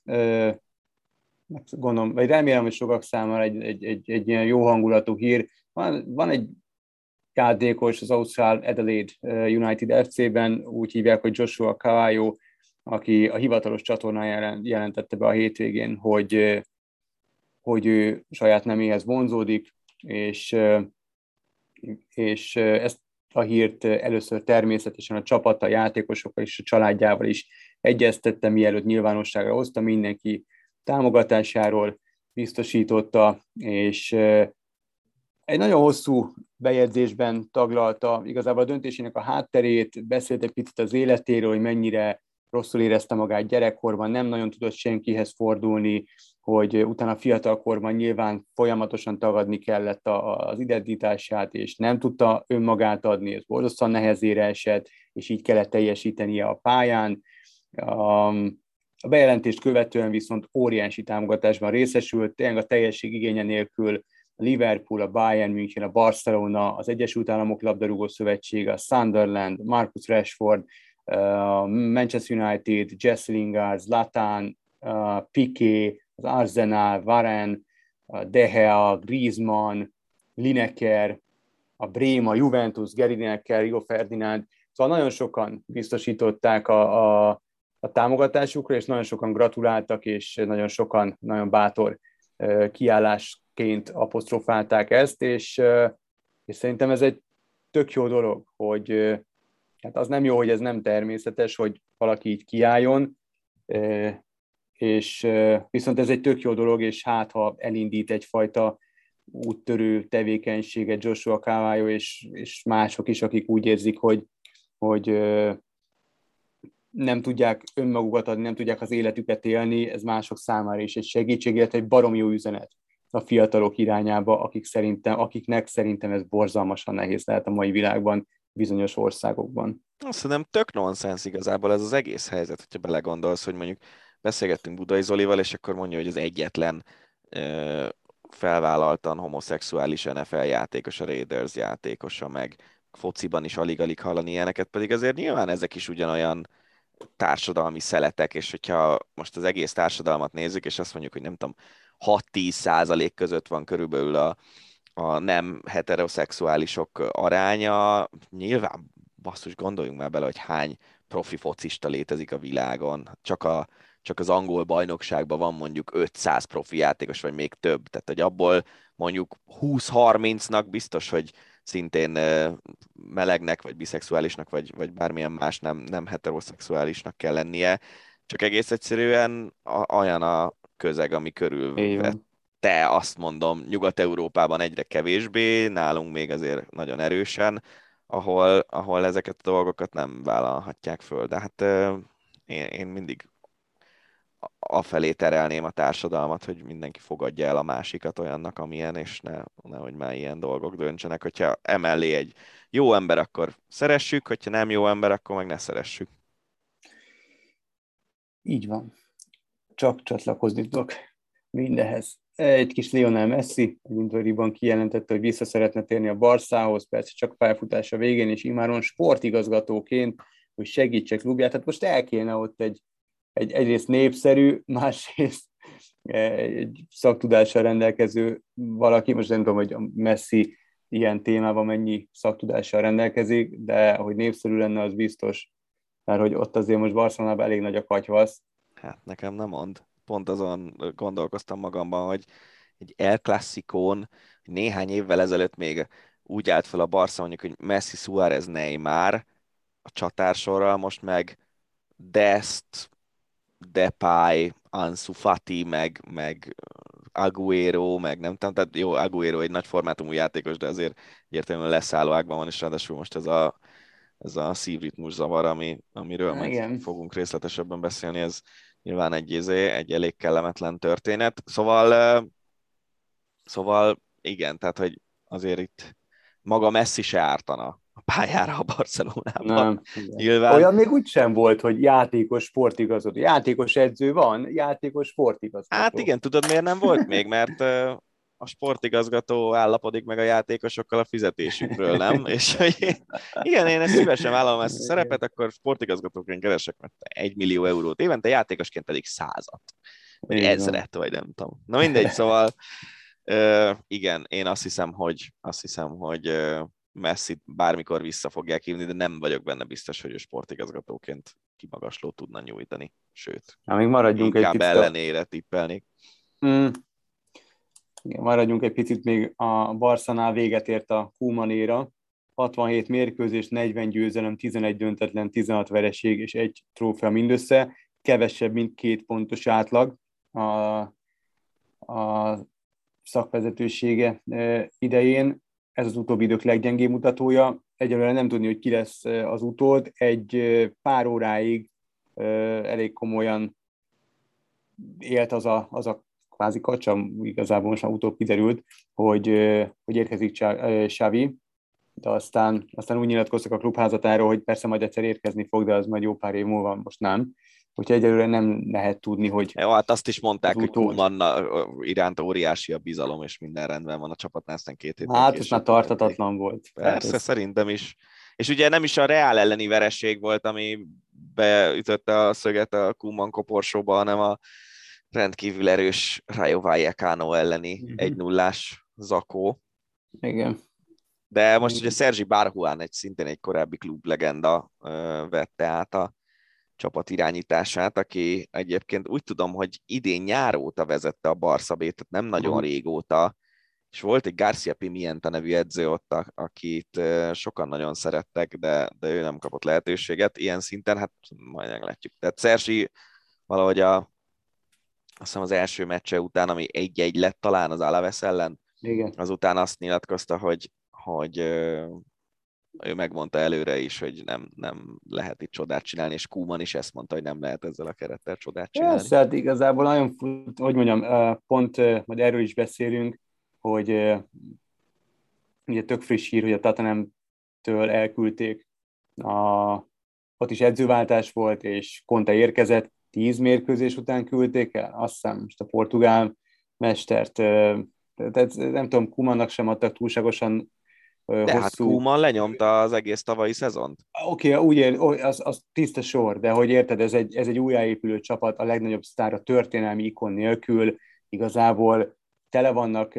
gondolom, vagy remélem, hogy sokak számára egy, egy, egy, egy ilyen jó hangulatú hír. Van, van egy játékos az Ausztrál Adelaide United FC-ben, úgy hívják, hogy Joshua Cavallo, aki a hivatalos csatornáján jelentette be a hétvégén, hogy, hogy ő saját neméhez vonzódik, és, és ezt a hírt először természetesen a csapata, játékosokkal és a családjával is egyeztette, mielőtt nyilvánosságra hozta, mindenki támogatásáról biztosította, és egy nagyon hosszú bejegyzésben taglalta igazából a döntésének a hátterét, beszélt egy picit az életéről, hogy mennyire rosszul érezte magát gyerekkorban, nem nagyon tudott senkihez fordulni, hogy utána fiatalkorban nyilván folyamatosan tagadni kellett az identitását, és nem tudta önmagát adni, ez borzasztóan nehezére esett, és így kellett teljesítenie a pályán. A bejelentést követően viszont óriási támogatásban részesült, tényleg a teljesség igénye nélkül a Liverpool, a Bayern München, a Barcelona, az Egyesült Államok labdarúgó szövetsége, a Sunderland, Marcus Rashford, Manchester United, Jesse Lingard, Zlatan, Piqué, az Arsenal, Varane, De Gea, Griezmann, Lineker, a Bréma, Juventus, Gary Lineker, Rio Ferdinand, szóval nagyon sokan biztosították a, a, a támogatásukra, és nagyon sokan gratuláltak, és nagyon sokan nagyon bátor kiállásként apostrofálták ezt, és, és szerintem ez egy tök jó dolog, hogy hát az nem jó, hogy ez nem természetes, hogy valaki így kiálljon, és viszont ez egy tök jó dolog, és hát ha elindít egyfajta úttörő tevékenységet Joshua Cavallo és, és mások is, akik úgy érzik, hogy, hogy nem tudják önmagukat adni, nem tudják az életüket élni, ez mások számára is egy segítség, illetve egy barom jó üzenet a fiatalok irányába, akik szerintem, akiknek szerintem ez borzalmasan nehéz lehet a mai világban, bizonyos országokban. Azt hiszem tök nonsens igazából ez az egész helyzet, hogyha belegondolsz, hogy mondjuk beszélgettünk Budai Zolival, és akkor mondja, hogy az egyetlen ö, felvállaltan homoszexuális NFL játékos, a Raiders játékosa, meg fociban is alig-alig hallani ilyeneket, pedig azért nyilván ezek is ugyanolyan társadalmi szeletek, és hogyha most az egész társadalmat nézzük, és azt mondjuk, hogy nem tudom, 6-10 százalék között van körülbelül a, a nem heteroszexuálisok aránya, nyilván basszus, gondoljunk már bele, hogy hány profi focista létezik a világon. Csak, a, csak az angol bajnokságban van mondjuk 500 profi játékos, vagy még több. Tehát, hogy abból mondjuk 20-30-nak biztos, hogy szintén melegnek, vagy biszexuálisnak, vagy, vagy bármilyen más nem, nem heteroszexuálisnak kell lennie. Csak egész egyszerűen olyan a közeg, ami körül te azt mondom, Nyugat-Európában egyre kevésbé, nálunk még azért nagyon erősen, ahol, ahol ezeket a dolgokat nem vállalhatják föl. De hát én, én mindig afelé terelném a társadalmat, hogy mindenki fogadja el a másikat olyannak, amilyen, és ne, nehogy már ilyen dolgok döntsenek. Hogyha emellé egy jó ember, akkor szeressük, hogyha nem jó ember, akkor meg ne szeressük. Így van. Csak csatlakozni tudok mindehez. Egy kis Lionel Messi egy interjúban kijelentette, hogy vissza szeretne térni a Barszához, persze csak pályafutása végén, és imáron sportigazgatóként, hogy segítse klubját. Tehát most el kéne ott egy, egy egyrészt népszerű, másrészt egy szaktudással rendelkező valaki, most nem tudom, hogy a Messi ilyen témában mennyi szaktudással rendelkezik, de hogy népszerű lenne, az biztos, mert hogy ott azért most Barcelonában elég nagy a katyvasz. Hát nekem nem mond. Pont azon gondolkoztam magamban, hogy egy El Classicón néhány évvel ezelőtt még úgy állt fel a Barca, mondjuk, hogy Messi, Suárez, Neymar a csatársorral, most meg Dest, Depay, Ansu Fati, meg, meg Aguero, meg nem tudom, tehát jó, Aguero egy nagy formátumú játékos, de azért egyértelműen leszálló ágban van, és ráadásul most ez a ez a szívritmus zavar, ami, amiről majd Igen. fogunk részletesebben beszélni, ez nyilván egy, izé, egy elég kellemetlen történet. Szóval, szóval igen, tehát hogy azért itt maga Messi se ártana pályára a Barcelonában. Nem. Nyilván... Olyan még úgy sem volt, hogy játékos sportigazgató. Játékos edző van, játékos sportigazgató. Hát igen, tudod miért nem volt még? Mert a sportigazgató állapodik meg a játékosokkal a fizetésükről, nem? És igen, én ezt szívesen vállalom ezt a szerepet, akkor sportigazgatóként keresek mert egy millió eurót évente, játékosként pedig százat, vagy igen. ezret, vagy nem tudom. Na mindegy, szóval igen, én azt hiszem, hogy azt hiszem, hogy Messi bármikor vissza fogják hívni, de nem vagyok benne biztos, hogy ő sportigazgatóként kimagasló tudna nyújtani. Sőt, Na, még maradjunk inkább egy picit ellenére tippelnék. Mm. Igen, maradjunk egy picit még a Barszanál véget ért a Kumanéra. 67 mérkőzés, 40 győzelem, 11 döntetlen, 16 vereség és egy trófea mindössze. Kevesebb, mint két pontos átlag a, a szakvezetősége idején ez az utóbbi idők leggyengébb mutatója. Egyelőre nem tudni, hogy ki lesz az utód. Egy pár óráig elég komolyan élt az a, az a kvázi kacsa, igazából most már utóbb kiderült, hogy, hogy érkezik Xavi, de aztán, aztán úgy nyilatkoztak a klubházatáról, hogy persze majd egyszer érkezni fog, de az majd jó pár év múlva most nem. Úgyhogy egyelőre nem lehet tudni, hogy... Jó, hát azt is mondták, hogy Kuman iránt óriási a bizalom, és minden rendben van a csapatnál, aztán két héten Hát, ez már tartatatlan volt. Persze, ez... szerintem is. És ugye nem is a Reál elleni vereség volt, ami beütötte a szöget a Kuman koporsóba, hanem a rendkívül erős Rayo Vallecano elleni mm-hmm. egy nullás zakó. Igen. De most ugye Sergi Barhuán egy szintén egy korábbi klublegenda vette át a csapat irányítását, aki egyébként úgy tudom, hogy idén nyár óta vezette a Barszabét, tehát nem nagyon uh-huh. régóta, és volt egy Garcia Pimienta nevű edző ott, akit sokan nagyon szerettek, de, de ő nem kapott lehetőséget ilyen szinten, hát majd meglátjuk. Tehát Szersi valahogy a, azt hiszem az első meccse után, ami egy-egy lett talán az Alaves ellen, Igen. azután azt nyilatkozta, hogy, hogy ő megmondta előre is, hogy nem, nem lehet itt csodát csinálni, és Kuman is ezt mondta, hogy nem lehet ezzel a kerettel csodát csinálni. Persze, hát igazából nagyon, hogy mondjam, pont majd erről is beszélünk, hogy ugye tök friss hír, hogy a Tatanem-től elküldték, a, ott is edzőváltás volt, és Conte érkezett, tíz mérkőzés után küldték el, azt hiszem most a portugál mestert, tehát nem tudom, Kumannak sem adtak túlságosan de hát hosszú... hát Kuman lenyomta az egész tavalyi szezont. Oké, okay, úgy ér, az, az tiszta sor, de hogy érted, ez egy, ez egy újjáépülő csapat, a legnagyobb sztár a történelmi ikon nélkül, igazából tele vannak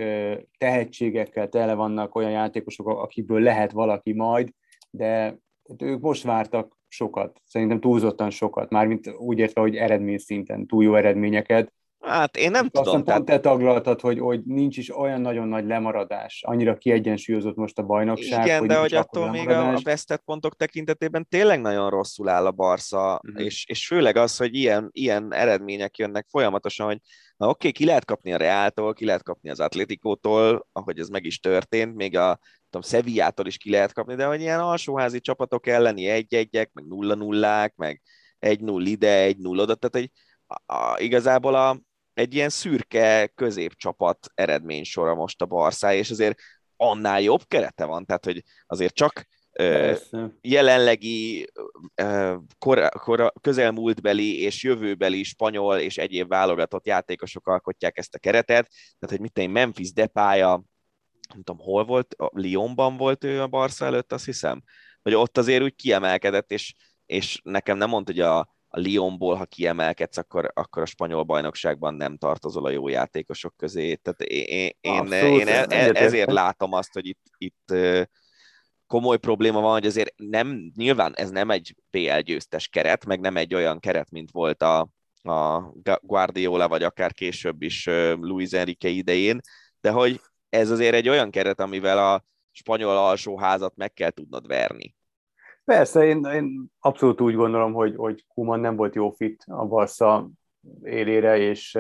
tehetségekkel, tele vannak olyan játékosok, akiből lehet valaki majd, de ők most vártak sokat, szerintem túlzottan sokat, mármint úgy értve, hogy eredmény szinten, túl jó eredményeket, Hát én nem tudom. Aztán pont te taglaltad, hogy, hogy nincs is olyan nagyon nagy lemaradás. Annyira kiegyensúlyozott most a bajnokság. Igen, hogy de hogy attól még a vesztett pontok tekintetében tényleg nagyon rosszul áll a Barca, uh-huh. és, és főleg az, hogy ilyen, ilyen eredmények jönnek folyamatosan, hogy na oké, okay, ki lehet kapni a Reáltól, ki lehet kapni az Atletikótól, ahogy ez meg is történt, még a tudom, Sevillától is ki lehet kapni, de hogy ilyen alsóházi csapatok elleni egy-egyek, meg nulla-nullák, meg egy-null ide, egy-null oda, tehát hogy a, a, igazából a, egy ilyen szürke középcsapat eredménysora most a Barszá, és azért annál jobb kerete van, tehát hogy azért csak Persze. jelenlegi kor, kor, közelmúltbeli és jövőbeli spanyol és egyéb válogatott játékosok alkotják ezt a keretet, tehát hogy mit én Memphis Depája, nem tudom, hol volt, Lyonban volt ő a Barca előtt, azt hiszem, hogy ott azért úgy kiemelkedett, és, és nekem nem mondta, hogy a, a Lyonból, ha kiemelkedsz, akkor, akkor a spanyol bajnokságban nem tartozol a jó játékosok közé. Tehát én, én, Abszolút, én e, e, ezért látom azt, hogy itt, itt komoly probléma van, hogy azért nem, nyilván ez nem egy BL győztes keret, meg nem egy olyan keret, mint volt a, a Guardiola, vagy akár később is Luis Enrique idején, de hogy ez azért egy olyan keret, amivel a spanyol alsóházat meg kell tudnod verni. Persze, én, én abszolút úgy gondolom, hogy, hogy Kuman nem volt jó fit a Barca élére, és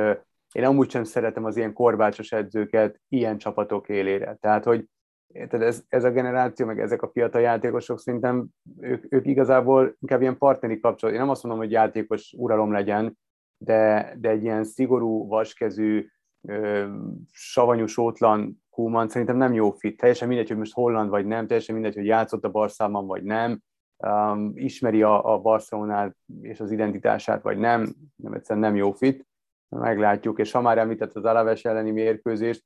én amúgy sem szeretem az ilyen korbácsos edzőket ilyen csapatok élére. Tehát, hogy érted, ez, ez a generáció, meg ezek a fiatal játékosok szerintem ők, ők igazából inkább ilyen partneri kapcsolat. Én nem azt mondom, hogy játékos uralom legyen, de, de egy ilyen szigorú, vaskezű, ö, savanyú, sótlan Kuman szerintem nem jó fit. Teljesen mindegy, hogy most Holland vagy nem, teljesen mindegy, hogy játszott a Barszában vagy nem, um, ismeri a, a Barcelonát és az identitását vagy nem, nem egyszerűen nem jó fit. Meglátjuk, és ha már említett az Alaves elleni mérkőzést,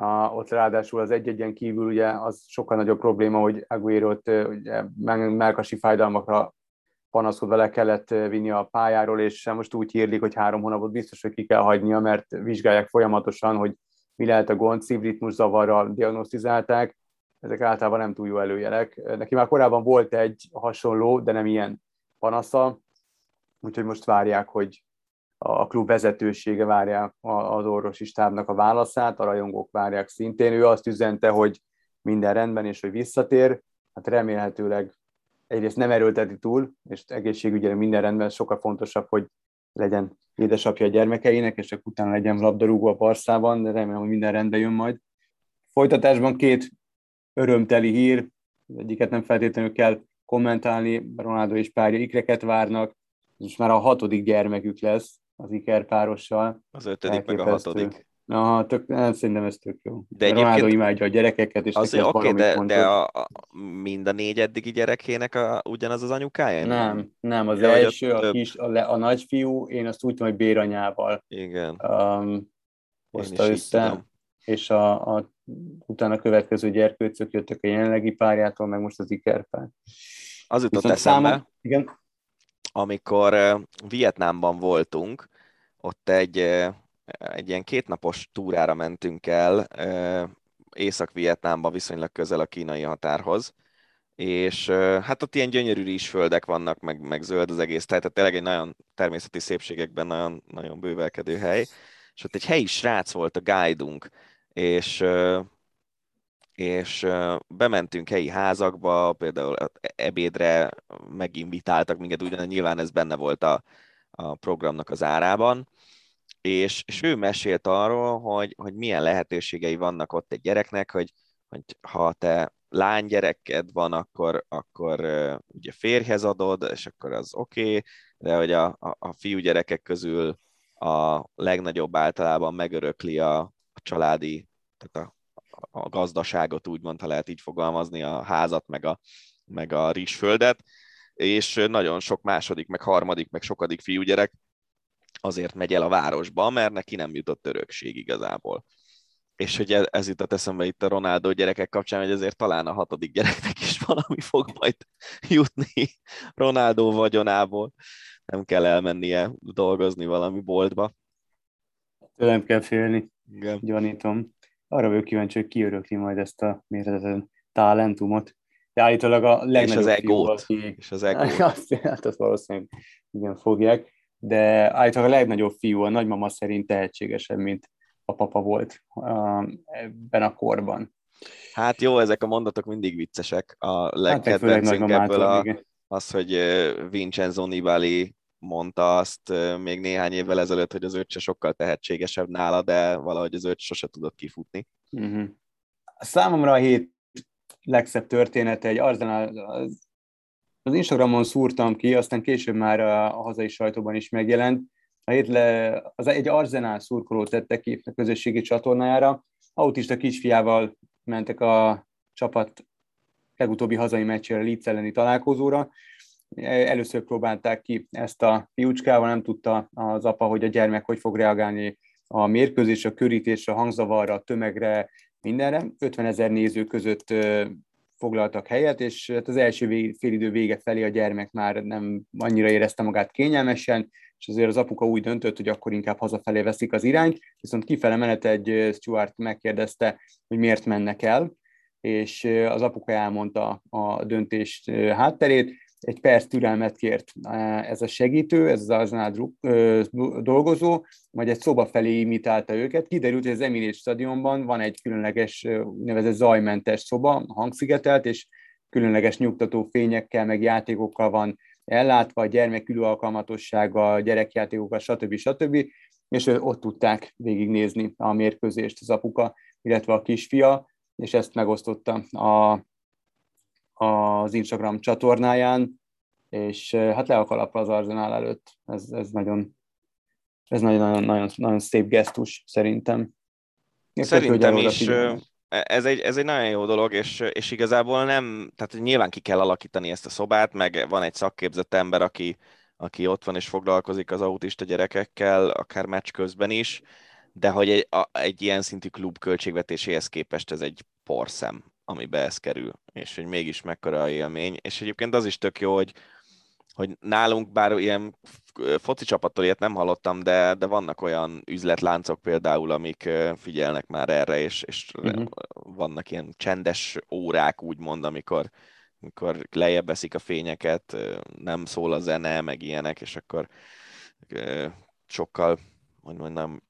Uh, ott ráadásul az egy-egyen kívül ugye az sokkal nagyobb probléma, hogy Aguero-t ugye, melkasi fájdalmakra panaszkodva le kellett vinni a pályáról, és most úgy hírlik, hogy három hónapot biztos, hogy ki kell hagynia, mert vizsgálják folyamatosan, hogy mi lehet a gond, szívritmus zavarral diagnosztizálták, ezek általában nem túl jó előjelek. Neki már korábban volt egy hasonló, de nem ilyen panasza, úgyhogy most várják, hogy a klub vezetősége várja az orvosi stábnak a válaszát, a rajongók várják szintén. Ő azt üzente, hogy minden rendben, és hogy visszatér. Hát remélhetőleg egyrészt nem erőlteti túl, és egészségügyre minden rendben, sokkal fontosabb, hogy legyen édesapja a gyermekeinek, és csak utána legyen labdarúgó a Barszában, de remélem, hogy minden rendben jön majd. Folytatásban két örömteli hír, egyiket nem feltétlenül kell kommentálni, Ronaldo és párja ikreket várnak, most már a hatodik gyermekük lesz, az Iker párossal. Az ötödik, meg a hatodik. Na, tök, hát szerintem ez tök jó. De egyébként Ronaldo imádja a gyerekeket, és azért oké, okay, de, de a, a, mind a négy eddigi gyerekének a, ugyanaz az anyukája? Nem, nem, az ja, első, a, több... kis, a, le, a nagyfiú, én azt úgy tudom, hogy béranyával Igen. Um, hozta össze, és a, a, utána következő gyerkőcök jöttek a jelenlegi párjától, meg most az ikerpár. Az jutott eszembe, számom, igen? amikor Vietnámban voltunk, ott egy, egy ilyen kétnapos túrára mentünk el, Észak-Vietnámban viszonylag közel a kínai határhoz, és hát ott ilyen gyönyörű rizsföldek vannak, meg, meg zöld az egész, tehát tényleg egy nagyon természeti szépségekben nagyon, nagyon bővelkedő hely, és ott egy helyi srác volt a guide és és bementünk helyi házakba, például ebédre meginvitáltak minket, ugyan nyilván ez benne volt a, a programnak az árában, és, és ő mesélt arról, hogy, hogy milyen lehetőségei vannak ott egy gyereknek, hogy, hogy ha te lánygyereked van, akkor, akkor ugye férjhez adod, és akkor az oké, okay, de hogy a, a, a fiúgyerekek közül a legnagyobb általában megörökli a, a családi, tehát a a gazdaságot, úgymond, ha lehet így fogalmazni, a házat, meg a, meg a rizsföldet, és nagyon sok második, meg harmadik, meg sokadik fiúgyerek azért megy el a városba, mert neki nem jutott örökség igazából. És hogy ez, ez jutott eszembe itt a Ronaldo gyerekek kapcsán, hogy ezért talán a hatodik gyereknek is valami fog majd jutni Ronaldo vagyonából. Nem kell elmennie dolgozni valami boltba. Tőlem kell félni, Igen. gyanítom arra vagyok kíváncsi, hogy kiörökli majd ezt a mérhetetlen talentumot. De állítólag a legnagyobb és az egót. Fiú, és az egót. Azt, hát azt valószínűleg igen fogják. De állítólag a legnagyobb fiú, a nagymama szerint tehetségesebb, mint a papa volt ebben a korban. Hát jó, ezek a mondatok mindig viccesek. A hát, legkedvencünk hát, ebből a, az, hogy Vincenzo Nibali mondta azt még néhány évvel ezelőtt, hogy az öccse sokkal tehetségesebb nála, de valahogy az öccse sose tudott kifutni. Uh-huh. Számomra a hét legszebb története egy Arsenal, az, az Instagramon szúrtam ki, aztán később már a, a hazai sajtóban is megjelent. A hét le, az egy Arsenal szurkoló tette ki a közösségi csatornájára. Autista kisfiával mentek a csapat legutóbbi hazai meccsére, Leeds elleni találkozóra, Először próbálták ki ezt a fiúcskával, nem tudta az apa, hogy a gyermek hogy fog reagálni a mérkőzés, a körítés, a hangzavarra, a tömegre, mindenre. 50 ezer néző között foglaltak helyet, és hát az első félidő vége felé a gyermek már nem annyira érezte magát kényelmesen, és azért az apuka úgy döntött, hogy akkor inkább hazafelé veszik az irányt, viszont kifele menet egy Stuart megkérdezte, hogy miért mennek el, és az apuka elmondta a döntést hátterét, egy perc türelmet kért ez a segítő, ez az Arsenal dolgozó, majd egy szoba felé imitálta őket. Kiderült, hogy az Emirates stadionban van egy különleges, nevezett zajmentes szoba, hangszigetelt, és különleges nyugtató fényekkel, meg játékokkal van ellátva, a gyermek ülőalkalmatossága, gyerekjátékokkal, stb. stb. És ott tudták végignézni a mérkőzést az apuka, illetve a kisfia és ezt megosztotta a, az Instagram csatornáján, és hát le a kalapra az Arzenál előtt. Ez, ez nagyon, ez nagyon, nagyon, nagyon szép gesztus szerintem. Szerintem is ez egy, ez egy nagyon jó dolog, és, és igazából nem, tehát nyilván ki kell alakítani ezt a szobát, meg van egy szakképzett ember, aki, aki ott van és foglalkozik az autista gyerekekkel, akár meccs közben is, de hogy egy, a, egy ilyen szintű klub költségvetéséhez képest ez egy porszem, amibe ez kerül, és hogy mégis mekkora élmény, és egyébként az is tök jó, hogy hogy nálunk bár ilyen foci csapattól ilyet nem hallottam, de, de vannak olyan üzletláncok például, amik figyelnek már erre, és, és uh-huh. vannak ilyen csendes órák, úgymond, amikor, amikor lejjebb veszik a fényeket, nem szól a zene, meg ilyenek, és akkor sokkal, hogy mondjam,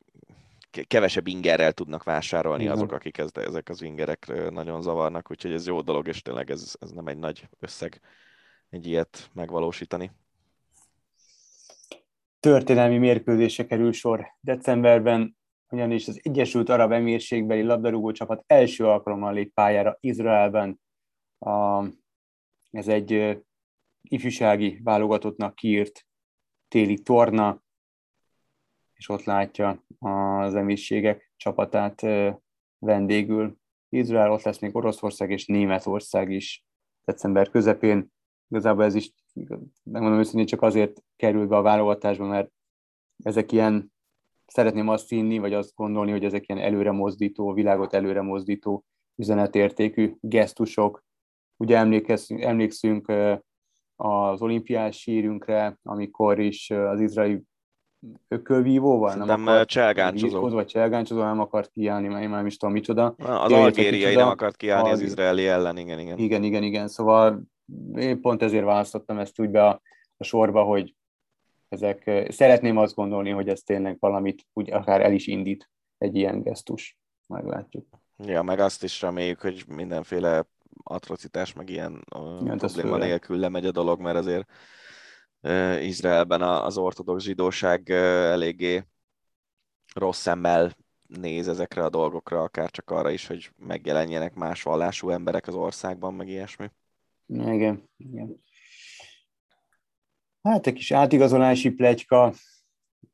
kevesebb ingerrel tudnak vásárolni uh-huh. azok, akik ez, ezek az ingerek nagyon zavarnak, úgyhogy ez jó dolog, és tényleg ez, ez nem egy nagy összeg egy ilyet megvalósítani. Történelmi mérkőzése kerül sor decemberben, ugyanis az Egyesült Arab Emírségbeli labdarúgó csapat első alkalommal lép pályára Izraelben. A, ez egy ifjúsági válogatottnak kiírt téli torna, és ott látja az emírségek csapatát vendégül. Izrael, ott lesz még Oroszország és Németország is december közepén igazából ez is, megmondom őszintén, csak azért kerül be a válogatásba, mert ezek ilyen, szeretném azt hinni, vagy azt gondolni, hogy ezek ilyen előre mozdító, világot előre mozdító üzenetértékű gesztusok. Ugye emlékszünk, emlékszünk az olimpiás sírünkre, amikor is az izraeli ökölvívóval? Nem akart cselgáncsozó. Vagy cselgáncsozó nem akart kiállni, mert én már nem is tudom micsoda. Az algériai nem akart kiállni az izraeli ellen, igen, igen. Igen, igen, igen. Szóval én pont ezért választottam ezt úgy be a, a sorba, hogy ezek, szeretném azt gondolni, hogy ez tényleg valamit úgy akár el is indít egy ilyen gesztus. Meglátjuk. Ja, meg azt is reméljük, hogy mindenféle atrocitás, meg ilyen Igen, probléma nélkül lemegy a dolog, mert azért Izraelben az ortodox zsidóság eléggé rossz szemmel néz ezekre a dolgokra, akár csak arra is, hogy megjelenjenek más vallású emberek az országban, meg ilyesmi. Igen, igen. Hát egy kis átigazolási plegyka,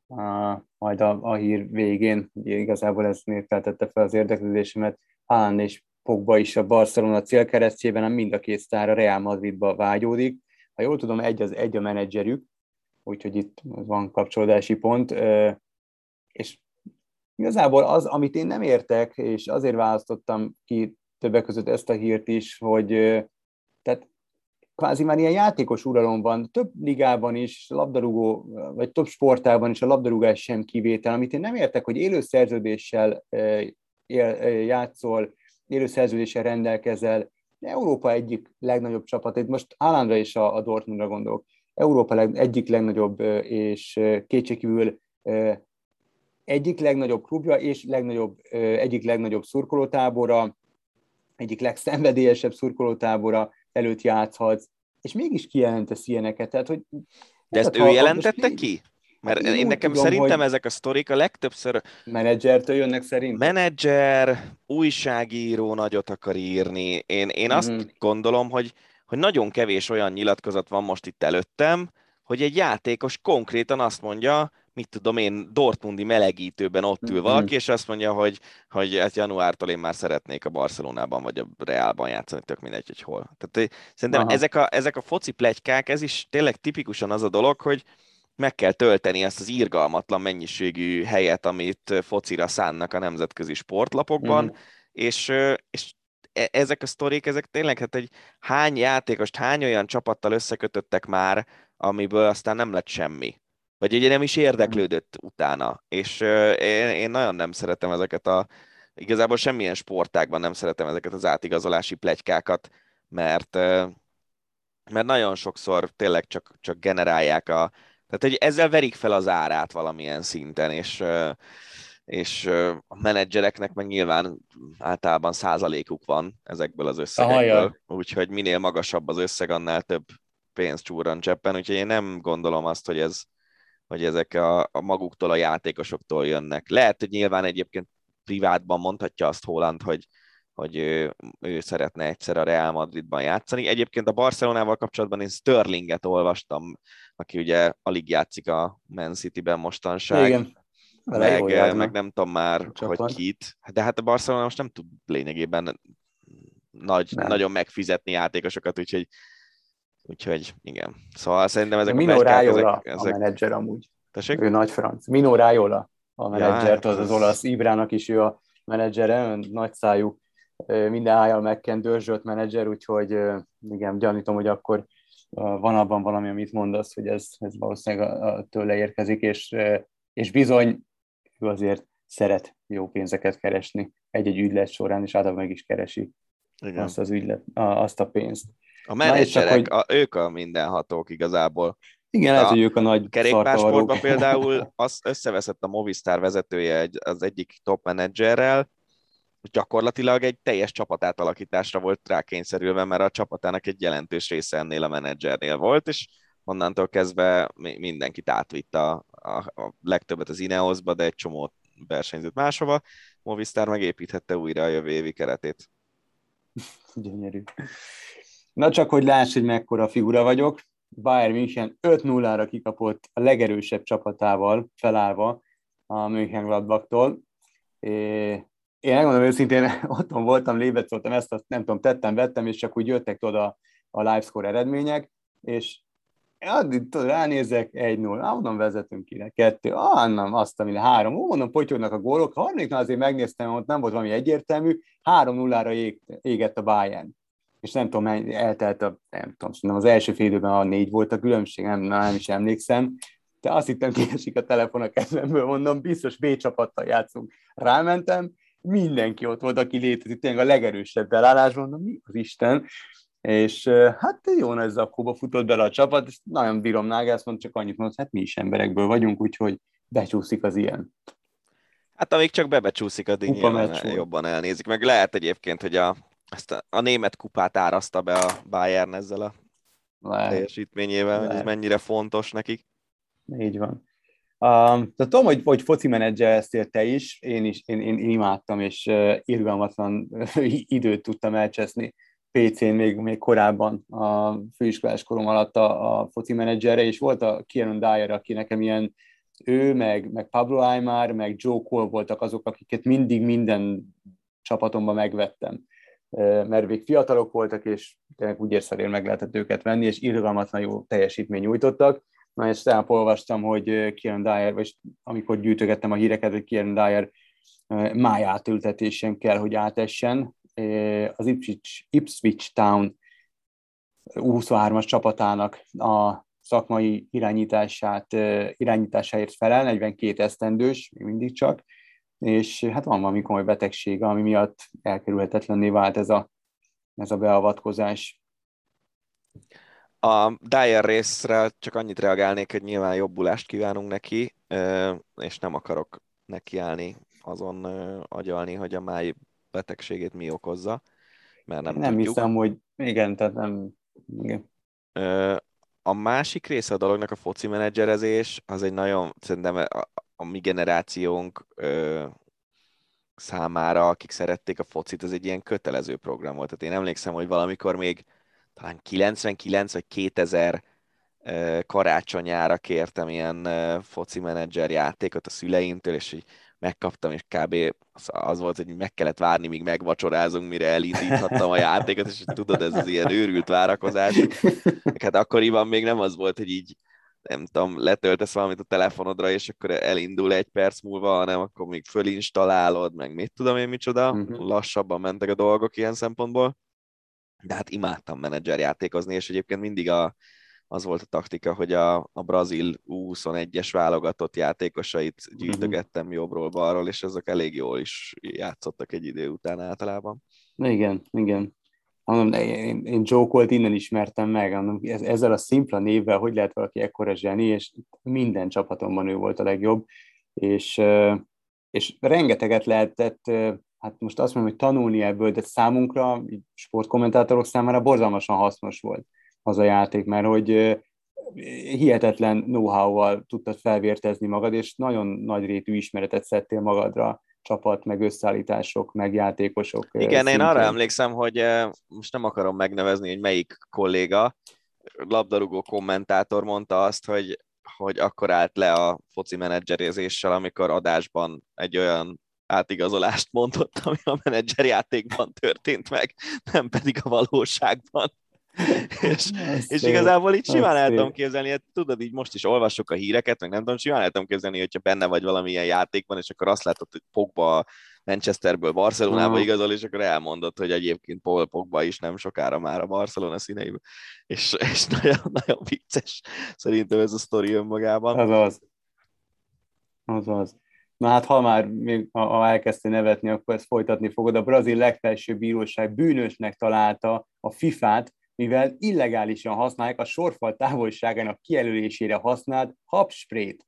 a, majd a, a hír végén, ugye igazából ez feltette fel az érdeklődésemet, Haaland és Pogba is a Barcelona célkeresztjében, mind a két sztár a Real Madridba vágyódik. Ha jól tudom, egy az egy a menedzserük, úgyhogy itt van kapcsolódási pont, és igazából az, amit én nem értek, és azért választottam ki többek között ezt a hírt is, hogy tehát kvázi már ilyen játékos uralom van, több ligában is, labdarúgó, vagy több sportában is a labdarúgás sem kivétel, amit én nem értek, hogy élő szerződéssel játszol, élő szerződéssel rendelkezel, Európa egyik legnagyobb csapat, itt most állandra is a, a Dortmundra gondolok, Európa leg, egyik legnagyobb és kétségkívül egyik legnagyobb klubja és legnagyobb, egyik legnagyobb szurkolótábora, egyik legszenvedélyesebb szurkolótábora, előtt játszhatsz, és mégis kijelentesz ilyeneket. Tehát, hogy De ezt ő jelentette ki? Mert hát én, én nekem tudom, szerintem hogy... ezek a sztorik a legtöbbször... Menedzsertől jönnek szerint? Menedzser, újságíró nagyot akar írni. Én, én azt mm-hmm. gondolom, hogy, hogy nagyon kevés olyan nyilatkozat van most itt előttem, hogy egy játékos konkrétan azt mondja, mit tudom én, Dortmundi melegítőben ott ül mhm. valaki, és azt mondja, hogy, hogy hát januártól én már szeretnék a Barcelonában vagy a Realban játszani, tök mindegy, hogy hol. Tehát szerintem ezek a, ezek a foci plegykák, ez is tényleg tipikusan az a dolog, hogy meg kell tölteni ezt az írgalmatlan mennyiségű helyet, amit focira szánnak a nemzetközi sportlapokban, mm. és, és e, ezek a sztorik, ezek tényleg, hát egy hány játékost, hány olyan csapattal összekötöttek már, amiből aztán nem lett semmi. Vagy ugye nem is érdeklődött utána. És én, én nagyon nem szeretem ezeket a, igazából semmilyen sportágban nem szeretem ezeket az átigazolási plegykákat, mert, mert nagyon sokszor tényleg csak, csak generálják a, tehát hogy ezzel verik fel az árát valamilyen szinten, és, és a menedzsereknek meg nyilván általában százalékuk van ezekből az összegekből, úgyhogy minél magasabb az összeg, annál több pénzt csúran cseppen, úgyhogy én nem gondolom azt, hogy ez, hogy ezek a, a maguktól, a játékosoktól jönnek. Lehet, hogy nyilván egyébként privátban mondhatja azt Holland, hogy, hogy ő, ő szeretne egyszer a Real Madridban játszani. Egyébként a Barcelonával kapcsolatban én Sterlinget olvastam, aki ugye alig játszik a Man City-ben mostanság. Igen. Meg, meg nem tudom már, hogy kit. De hát a Barcelona most nem tud lényegében nagy, nagyon megfizetni játékosokat, úgyhogy Úgyhogy igen. Szóval szerintem ezek Mino a Rájola ezek... a menedzser amúgy. Tessék? Ő nagy franc. Mino Rájola a menedzser, ja, az az olasz Ibrának is ő a menedzsere, nagy szájú, minden ájjal megkent dörzsölt menedzser, úgyhogy igen, gyanítom, hogy akkor van abban valami, amit mondasz, hogy ez, ez valószínűleg tőle érkezik, és, és bizony ő azért szeret jó pénzeket keresni egy-egy ügylet során, és általában meg is keresi Igen. azt az ügylet, azt a pénzt. A menedzserek, hogy... a, ők a mindenhatók igazából. Igen, lehet, hogy ők a nagy Kerékpársportban például az összeveszett a Movistar vezetője egy, az egyik top menedzserrel, gyakorlatilag egy teljes csapatátalakításra volt rákényszerülve, mert a csapatának egy jelentős része ennél a menedzsernél volt, és onnantól kezdve mindenkit átvitt a, a, a legtöbbet az Ineosba, de egy csomó versenyzőt máshova. Movistar megépíthette újra a jövő évi keretét. Gyönyörű. Na csak, hogy láss, hogy mekkora figura vagyok. Bayern München 5-0-ra kikapott a legerősebb csapatával felállva a Mönchengladbachtól. Én megmondom őszintén, otthon voltam, lébecoltam ezt, azt nem tudom, tettem, vettem, és csak úgy jöttek oda a livescore eredmények, és addig tudod, ránézek, 1-0, ah, mondom, vezetünk ki, kettő, ah, nem, azt, ami három, ó, mondom, potyognak a gólok, harmadiknál azért megnéztem, ott nem volt valami egyértelmű, 3-0-ra ég, égett a Bayern. És nem tudom, eltelt a, nem tudom, nem az első fél időben a négy volt a különbség, nem, nem is emlékszem, de azt hittem, kiesik a telefon a kezemből, mondom, biztos B csapattal játszunk. Rámentem, mindenki ott volt, aki létezik, tényleg a legerősebb belállásban, mondom, mi az Isten, és hát jó nagy zakóba futott bele a csapat, és nagyon bírom Nagelsmann, csak annyit mondott, hát mi is emberekből vagyunk, úgyhogy becsúszik az ilyen. Hát amíg csak bebecsúszik, addig nyilván jobban elnézik. Meg lehet egyébként, hogy a ezt a, a német kupát áraszta be a Bayern ezzel a Lehet. teljesítményével, Lehet. hogy ez mennyire fontos nekik. Így van. Um, tehát tudom, hogy, hogy foci menedzsereztél te is, én is, én, én, én imádtam, és uh, irgalmatlan időt tudtam elcseszni PC-n még, még korábban a főiskolás korom alatt a, a foci menedzserre, és volt a Kieran Dyer, aki nekem ilyen ő, meg, meg Pablo Aymar, meg Joe Cole voltak azok, akiket mindig minden csapatomban megvettem mert még fiatalok voltak, és tényleg úgy érszerűen meg lehetett őket venni, és irgalmatlan jó teljesítmény nyújtottak. Na, és tegnap olvastam, hogy Kieran Dyer, vagy amikor gyűjtögettem a híreket, hogy Kieran Dyer májátültetésen kell, hogy átessen. Az Ipswich, Ipswich Town 23-as csapatának a szakmai irányítását, irányításáért felel, 42 esztendős, még mindig csak, és hát van valami komoly betegség, ami miatt elkerülhetetlenné vált ez a, ez a beavatkozás. A Dyer részre csak annyit reagálnék, hogy nyilván jobbulást kívánunk neki, és nem akarok nekiállni azon agyalni, hogy a máj betegségét mi okozza, mert nem Nem tudjuk. hiszem, hogy igen, tehát nem... Igen. A másik része a dolognak a foci menedzserezés, az egy nagyon, szerintem a mi generációnk ö, számára, akik szerették a focit, az egy ilyen kötelező program volt. Tehát én emlékszem, hogy valamikor még talán 99 vagy 2000 karácsonyára kértem ilyen foci menedzser játékot a szüleimtől, és így megkaptam, és kb. az volt, hogy meg kellett várni, míg megvacsorázunk, mire elindíthattam a játékot, és tudod, ez az ilyen őrült várakozás. Hát akkoriban még nem az volt, hogy így nem tudom, letöltesz valamit a telefonodra, és akkor elindul egy perc múlva, hanem akkor még fölinstalálod, meg mit tudom én micsoda, uh-huh. lassabban mentek a dolgok ilyen szempontból. De hát imádtam menedzser játékozni, és egyébként mindig a, az volt a taktika, hogy a, a brazil U21-es válogatott játékosait mhm. gyűjtögettem jobbról, balról, és ezek elég jól is játszottak egy idő után általában. Igen, igen mondom, én, én Joe Colt innen ismertem meg, mondom, ezzel a szimpla névvel, hogy lehet valaki ekkora zseni, és minden csapatomban ő volt a legjobb, és, és rengeteget lehetett, hát most azt mondom, hogy tanulni ebből, de számunkra, sportkommentátorok számára borzalmasan hasznos volt az a játék, mert hogy hihetetlen know-how-val tudtad felvértezni magad, és nagyon nagy rétű ismeretet szedtél magadra csapat, meg összeállítások, meg játékosok. Igen, szintén. én arra emlékszem, hogy most nem akarom megnevezni, hogy melyik kolléga, labdarúgó kommentátor mondta azt, hogy, hogy akkor állt le a foci menedzserézéssel, amikor adásban egy olyan átigazolást mondott, ami a menedzserjátékban történt meg, nem pedig a valóságban. és, és igazából így simán el tudom képzelni, hát tudod, így most is olvassuk a híreket, meg nem tudom, simán el tudom képzelni, hogyha benne vagy valamilyen játékban, és akkor azt látod, hogy Pogba Manchesterből Barcelonába igazol, és akkor elmondott, hogy egyébként Paul Pogba is nem sokára már a Barcelona színeiben. És, és nagyon, nagyon vicces szerintem ez a sztori önmagában. Az az. Az az. Na hát, ha már még, ha elkezdtél nevetni, akkor ezt folytatni fogod. A brazil legfelsőbb bíróság bűnösnek találta a FIFA-t, mivel illegálisan használják a sorfal távolságának kijelölésére használt habsprét.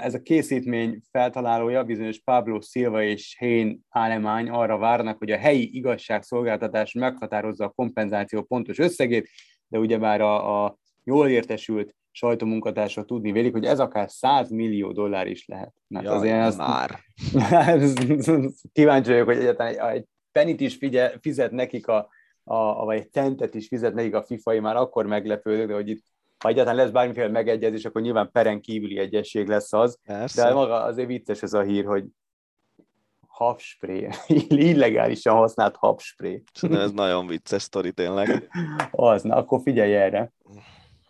Ez a készítmény feltalálója, bizonyos Pablo Silva és Hein Alemány arra várnak, hogy a helyi igazságszolgáltatás meghatározza a kompenzáció pontos összegét, de ugyebár a, a jól értesült sajtómunkatársa tudni vélik, hogy ez akár 100 millió dollár is lehet. Mert Jaj, azért ezt, már. kíváncsi vagyok, hogy egyáltalán egy penit is figyel, fizet nekik a, a, vagy egy centet is fizet nekik a FIFA, már akkor meglepődök, de hogy itt ha egyáltalán lesz bármiféle megegyezés, akkor nyilván peren kívüli egyesség lesz az. Persze. De maga azért vicces ez a hír, hogy habspré, illegálisan használt habspré. Szerintem ez nagyon vicces sztori tényleg. Az, na akkor figyelj erre.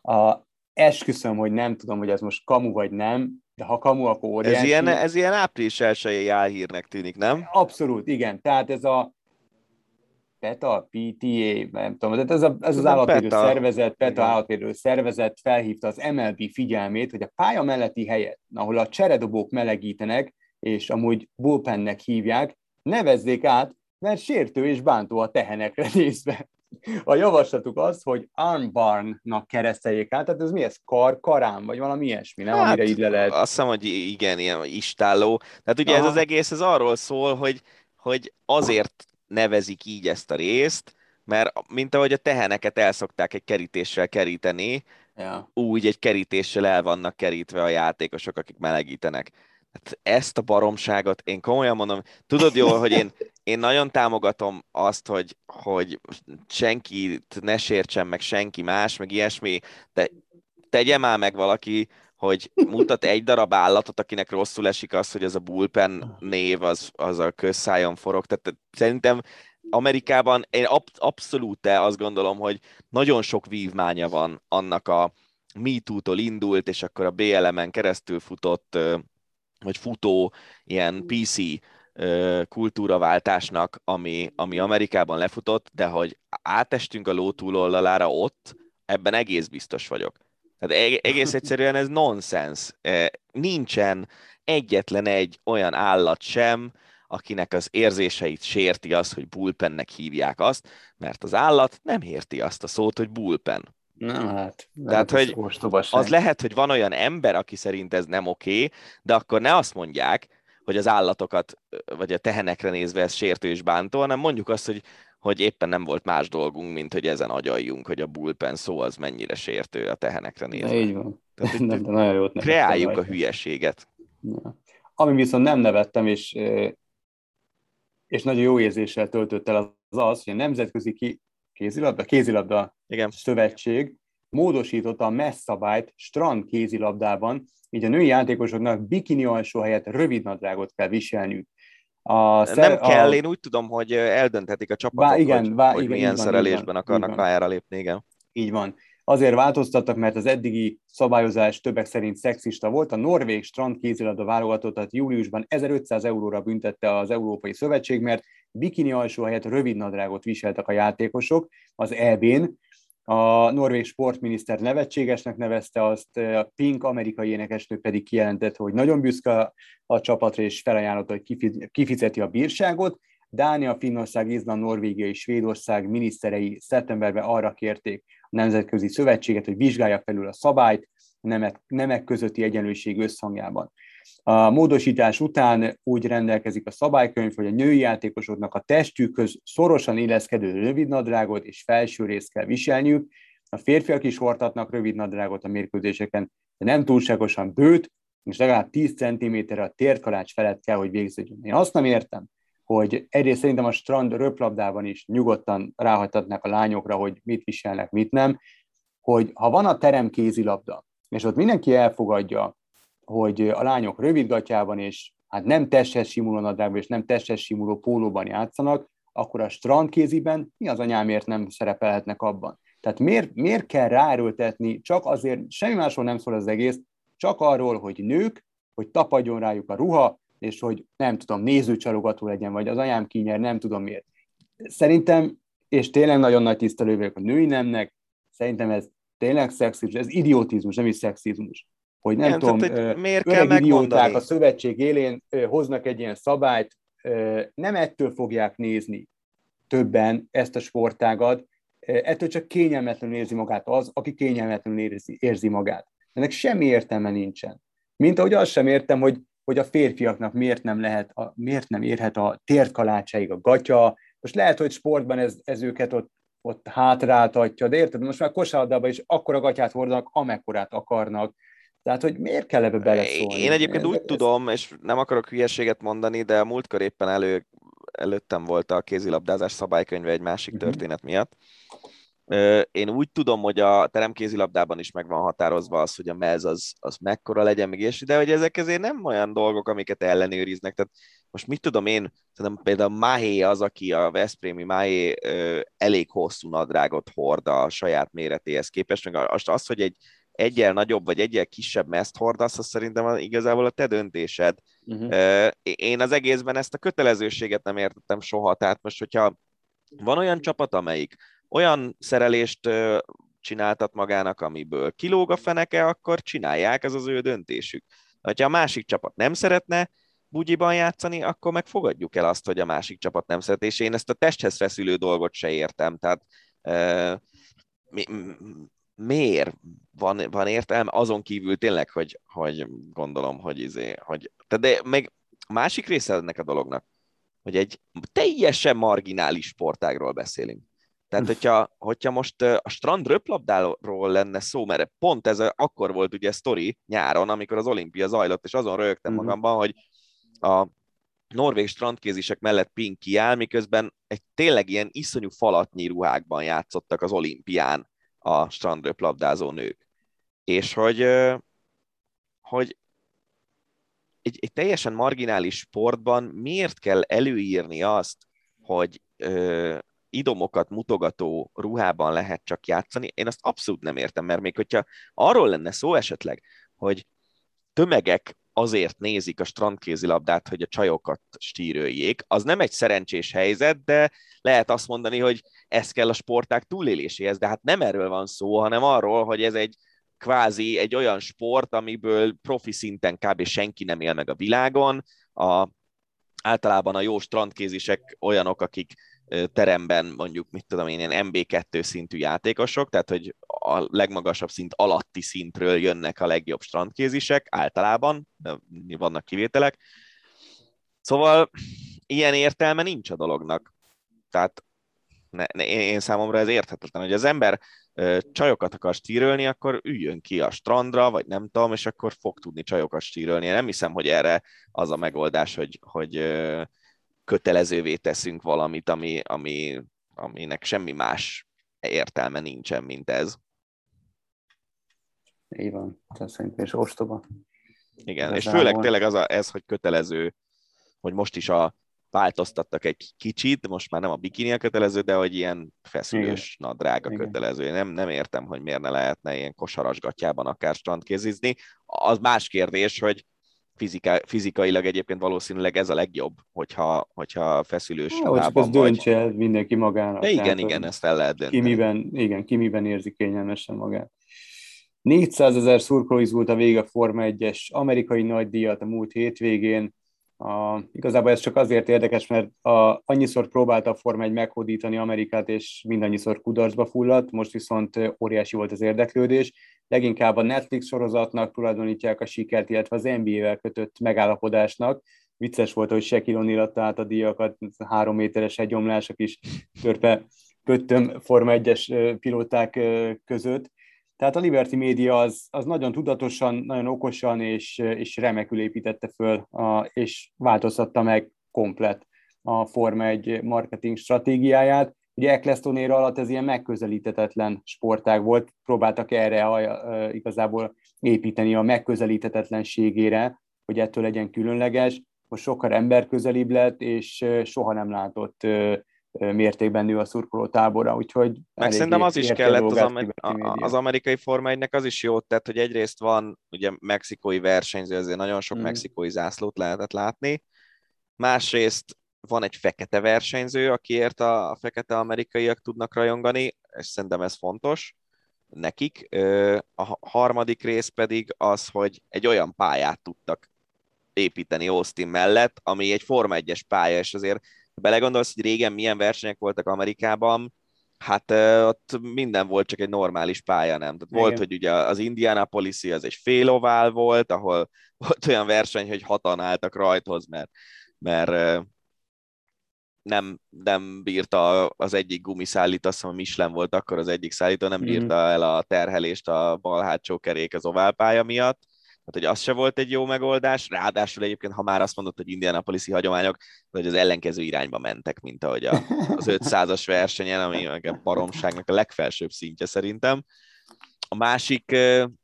A, esküszöm, hogy nem tudom, hogy ez most kamu vagy nem, de ha kamu, akkor óriási. Ez ilyen, ez ilyen április elsőjei álhírnek tűnik, nem? Abszolút, igen. Tehát ez a PETA, PTA, nem tudom, ez, a, ez az állatvédő PETA. szervezet, PETA Igen. állatvédő szervezet felhívta az MLB figyelmét, hogy a pálya melletti helyet, ahol a cseredobók melegítenek, és amúgy bullpennek hívják, nevezzék át, mert sértő és bántó a tehenekre nézve. A javaslatuk az, hogy armbarnnak kereszteljék át, tehát ez mi ez? Kar, karám, vagy valami ilyesmi, nem? Hát, Amire így le lehet... Azt hiszem, hogy igen, ilyen istálló. Tehát ugye Aha. ez az egész, ez arról szól, hogy, hogy azért nevezik így ezt a részt, mert mint ahogy a teheneket el szokták egy kerítéssel keríteni, ja. úgy egy kerítéssel el vannak kerítve a játékosok, akik melegítenek. Hát ezt a baromságot, én komolyan mondom, tudod jól, hogy én, én nagyon támogatom azt, hogy, hogy senkit ne sértsen meg senki más, meg ilyesmi, de tegye már meg valaki, hogy mutat egy darab állatot, akinek rosszul esik az, hogy ez a bullpen név az, az a közszájon forog. Tehát szerintem Amerikában én ab- abszolút azt gondolom, hogy nagyon sok vívmánya van annak a MeToo-tól indult, és akkor a BLM-en keresztül futott, vagy futó ilyen PC kultúraváltásnak, ami, ami Amerikában lefutott, de hogy átestünk a ló túloldalára ott, ebben egész biztos vagyok. Tehát egész egyszerűen ez nonsens. E, nincsen egyetlen egy olyan állat sem, akinek az érzéseit sérti az, hogy bullpennek hívják azt, mert az állat nem érti azt a szót, hogy bullpen. Nem, hát. Tehát, hogy az lehet, hogy van olyan ember, aki szerint ez nem oké, okay, de akkor ne azt mondják, hogy az állatokat, vagy a tehenekre nézve ez sértő és bántó, hanem mondjuk azt, hogy hogy éppen nem volt más dolgunk, mint hogy ezen agyaljunk, hogy a bullpen szó az mennyire sértő a tehenekre nézve. De így van. Tehát, nem, de nagyon jót kreáljuk a hülyeséget. Ja. Ami viszont nem nevettem, és, és nagyon jó érzéssel töltött el az az, hogy a Nemzetközi ki, kézilabda, kézilabda Igen. Szövetség módosította a messz szabályt strand kézilabdában, így a női játékosoknak bikini alsó helyett rövid nadrágot kell viselniük. A szer, nem kell, a... én úgy tudom, hogy eldönthetik a csapatok, Bá, igen, hogy, bá, hogy igen, milyen van, szerelésben van, akarnak pályára lépni, igen. Így van. Azért változtattak, mert az eddigi szabályozás többek szerint szexista volt. A norvég strand kézilabda válogatottat júliusban 1500 euróra büntette az Európai Szövetség, mert bikini alsó helyett rövid nadrágot viseltek a játékosok az EB-n, a norvég sportminiszter nevetségesnek nevezte azt, a Pink amerikai énekesnő pedig kijelentette, hogy nagyon büszke a csapatra, és felajánlotta, hogy kifizeti a bírságot. Dánia, Finnország, Izland, Norvégia és Svédország miniszterei szeptemberben arra kérték a Nemzetközi Szövetséget, hogy vizsgálja felül a szabályt nemek, nemek közötti egyenlőség összhangjában. A módosítás után úgy rendelkezik a szabálykönyv, hogy a női játékosoknak a testükhöz szorosan illeszkedő rövidnadrágot és felső részt kell viselniük, a férfiak is hordhatnak rövidnadrágot a mérkőzéseken, de nem túlságosan bőt, és legalább 10 cm a térkalács felett kell, hogy végződjön. Én azt nem értem, hogy egyrészt szerintem a strand röplabdában is nyugodtan ráhagytatnak a lányokra, hogy mit viselnek, mit nem, hogy ha van a terem kézilabda, és ott mindenki elfogadja, hogy a lányok rövidgatjában és hát nem testhez simuló nadrágban és nem testhez simuló pólóban játszanak, akkor a strandkéziben mi az anyámért nem szerepelhetnek abban? Tehát miért, miért kell ráerőltetni, csak azért, semmi másról nem szól az egész, csak arról, hogy nők, hogy tapadjon rájuk a ruha, és hogy nem tudom, nézőcsalogató legyen, vagy az anyám kinyer, nem tudom miért. Szerintem, és tényleg nagyon nagy tisztelő vagyok a női nemnek, szerintem ez tényleg szexizmus, ez idiotizmus, nem is szexizmus. Hogy nem Igen, tudom, tehát, miért kell megmondani? a szövetség élén hoznak egy ilyen szabályt, nem ettől fogják nézni többen ezt a sportágat, ettől csak kényelmetlenül érzi magát az, aki kényelmetlenül érzi, érzi magát. Ennek semmi értelme nincsen. Mint ahogy azt sem értem, hogy, hogy a férfiaknak miért nem lehet, a, miért nem érhet a térkalácsáig a gatya. Most lehet, hogy sportban ez, ez őket ott, ott hátráltatja, de érted, most már kosárlabdában is akkora gatyát hordanak, amekkorát akarnak. Tehát, hogy miért kell ebbe beleszólni? Én egyébként úgy ez... tudom, és nem akarok hülyeséget mondani, de múltkor éppen elő, előttem volt a kézilabdázás szabálykönyve egy másik uh-huh. történet miatt, én úgy tudom, hogy a teremkézilabdában is meg van határozva az, hogy a mez az, az mekkora legyen, meg és de hogy ezek azért nem olyan dolgok, amiket ellenőriznek. Tehát most mit tudom én, szerintem például Mahé az, aki a Veszprémi Mahé elég hosszú nadrágot hord a saját méretéhez képest, meg az, az hogy egy egyel nagyobb vagy egyel kisebb mezt hordasz, az szerintem igazából a te döntésed. Uh-huh. Én az egészben ezt a kötelezőséget nem értettem soha, tehát most, hogyha van olyan csapat, amelyik olyan szerelést csináltat magának, amiből kilóg a feneke, akkor csinálják, ez az ő döntésük. Ha a másik csapat nem szeretne bugyiban játszani, akkor meg fogadjuk el azt, hogy a másik csapat nem szeret, és én ezt a testhez feszülő dolgot se értem. Tehát e, mi, miért van, van értelme? Azon kívül tényleg, hogy, hogy gondolom, hogy izé, hogy, de még a másik része ennek a dolognak, hogy egy teljesen marginális sportágról beszélünk. Tehát, hogyha, hogyha most a strand röplabdáról lenne szó, mert pont ez akkor volt ugye sztori nyáron, amikor az olimpia zajlott, és azon rögtem uh-huh. magamban, hogy a norvég strandkézisek mellett Pink kiáll, miközben egy tényleg ilyen iszonyú falatnyi ruhákban játszottak az olimpián a strandröplabdázó nők. És hogy, hogy egy, egy teljesen marginális sportban miért kell előírni azt, hogy idomokat mutogató ruhában lehet csak játszani, én azt abszolút nem értem, mert még hogyha arról lenne szó esetleg, hogy tömegek azért nézik a strandkézilabdát, hogy a csajokat stíröljék, az nem egy szerencsés helyzet, de lehet azt mondani, hogy ez kell a sporták túléléséhez, de hát nem erről van szó, hanem arról, hogy ez egy kvázi egy olyan sport, amiből profi szinten kb. senki nem él meg a világon, a, általában a jó strandkézisek olyanok, akik teremben mondjuk, mit tudom én, ilyen MB2 szintű játékosok, tehát hogy a legmagasabb szint alatti szintről jönnek a legjobb strandkézisek, általában, vannak kivételek. Szóval ilyen értelme nincs a dolognak. Tehát ne, ne, én számomra ez érthetetlen, hogy az ember ö, csajokat akar stírölni, akkor üljön ki a strandra, vagy nem tudom, és akkor fog tudni csajokat stírölni. Én nem hiszem, hogy erre az a megoldás, hogy, hogy ö, kötelezővé teszünk valamit, ami, ami, aminek semmi más értelme nincsen, mint ez. Így van, tehát szerintem is ostoba. Igen, ez és főleg tényleg az a, ez, hogy kötelező, hogy most is a változtattak egy kicsit, most már nem a bikini a kötelező, de hogy ilyen feszülős Igen. nadrág a Igen. kötelező. Nem, nem értem, hogy miért ne lehetne ilyen kosarasgatjában akár strandkézizni. Az más kérdés, hogy fizika, fizikailag egyébként valószínűleg ez a legjobb, hogyha, hogyha feszülős ja, ruhában vagy. döntse el mindenki magának. De igen, tehát, igen, ezt el lehet dönteni. Ki miben, igen, ki miben érzi kényelmesen magát. 400 ezer szurkoló izgult a vége Forma 1-es amerikai nagydíjat a múlt hétvégén. A, igazából ez csak azért érdekes, mert a, annyiszor próbálta a Forma 1 meghódítani Amerikát, és mindannyiszor kudarcba fulladt, most viszont óriási volt az érdeklődés. Leginkább a Netflix sorozatnak tulajdonítják a sikert, illetve az NBA-vel kötött megállapodásnak. Vicces volt, hogy Shaquille O'Neal át a díjakat, három méteres hegyomlások is törpe köttöm Forma 1-es pilóták között Tehát a Liberty Media az, az nagyon tudatosan, nagyon okosan és, és remekül építette föl, a, és változtatta meg komplet a Forma egy marketing stratégiáját. Ugye Eccleston alatt ez ilyen megközelíthetetlen sportág volt, próbáltak erre a, igazából építeni a megközelíthetetlenségére, hogy ettől legyen különleges. Most sokkal emberközelibb lett, és soha nem látott mértékben nő a szurkoló tábora, úgyhogy... Meg szerintem az is kellett az, amer- az amerikai Forma 1 az is jót tett, hogy egyrészt van ugye mexikói versenyző, azért nagyon sok mm. mexikói zászlót lehetett látni, másrészt van egy fekete versenyző, akiért a, a fekete amerikaiak tudnak rajongani, és szerintem ez fontos nekik. A harmadik rész pedig az, hogy egy olyan pályát tudtak építeni Austin mellett, ami egy Forma 1-es pálya, és azért belegondolsz, hogy régen milyen versenyek voltak Amerikában, hát ott minden volt, csak egy normális pálya, nem? Tehát volt, hogy ugye az indianapolis az egy félovál volt, ahol volt olyan verseny, hogy hatan álltak rajthoz, mert, mert nem, nem bírta az egyik gumiszállító, azt hiszem a Michelin volt akkor az egyik szállító, nem bírta mhm. el a terhelést a bal hátsó kerék az oválpálya miatt, tehát, hogy az se volt egy jó megoldás, ráadásul egyébként, ha már azt mondod, hogy Indianapolis-i hagyományok, hogy az ellenkező irányba mentek, mint ahogy a, az 500-as versenyen, ami a baromságnak a legfelsőbb szintje szerintem. A másik,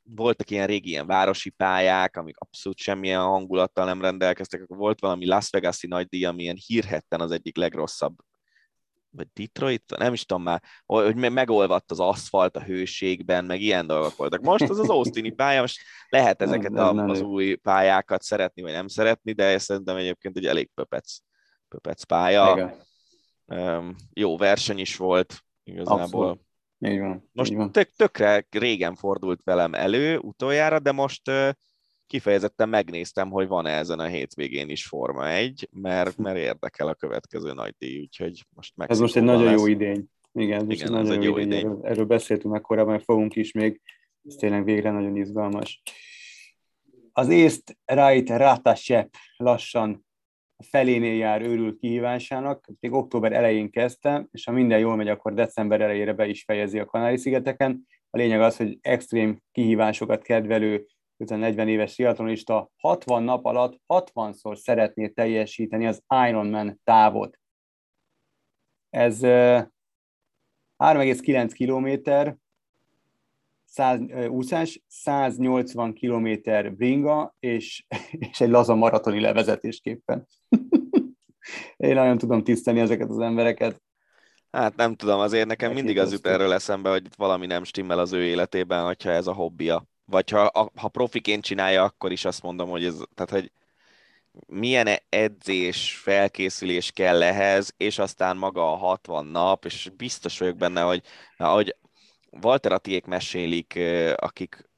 voltak ilyen régi ilyen városi pályák, amik abszolút semmilyen hangulattal nem rendelkeztek, volt valami Las Vegas-i nagy díj, ami ilyen hírhetten az egyik legrosszabb vagy Detroit, nem is tudom már, hogy megolvadt az aszfalt a hőségben, meg ilyen dolgok voltak. Most az az Austini pálya, most lehet ezeket a, az új pályákat szeretni, vagy nem szeretni, de szerintem egyébként egy elég pöpec, pöpec pálya. Um, jó verseny is volt igazából. Abszolút. Így van. Most így van. Tök, tökre régen fordult velem elő utoljára, de most kifejezetten megnéztem, hogy van-e ezen a hétvégén is Forma 1, mert, mert érdekel a következő nagy díj, úgyhogy most meg. Ez most egy nagyon lesz. jó idény. Igen, ez Igen, egy nagyon jó, jó idény. idény. Erről, erről beszéltünk meg korábban, fogunk is még. Ez tényleg végre nagyon izgalmas. Az észt Right Ratasep lassan felénél jár őrült kihívásának, még október elején kezdte, és ha minden jól megy, akkor december elejére be is fejezi a Kanári-szigeteken. A lényeg az, hogy extrém kihívásokat kedvelő 40 éves triatlonista 60 nap alatt 60-szor szeretné teljesíteni az Ironman távot. Ez 3,9 kilométer, 100, úszás, 180 kilométer bringa, és, és egy laza maratoni levezetésképpen. Én nagyon tudom tisztelni ezeket az embereket. Hát nem tudom, azért nekem mindig az jut erről eszembe, hogy valami nem stimmel az ő életében, hogyha ez a hobbija vagy ha, ha profiként csinálja, akkor is azt mondom, hogy ez, tehát, hogy milyen edzés, felkészülés kell ehhez, és aztán maga a 60 nap, és biztos vagyok benne, hogy ahogy Walter Atiék mesélik, akik,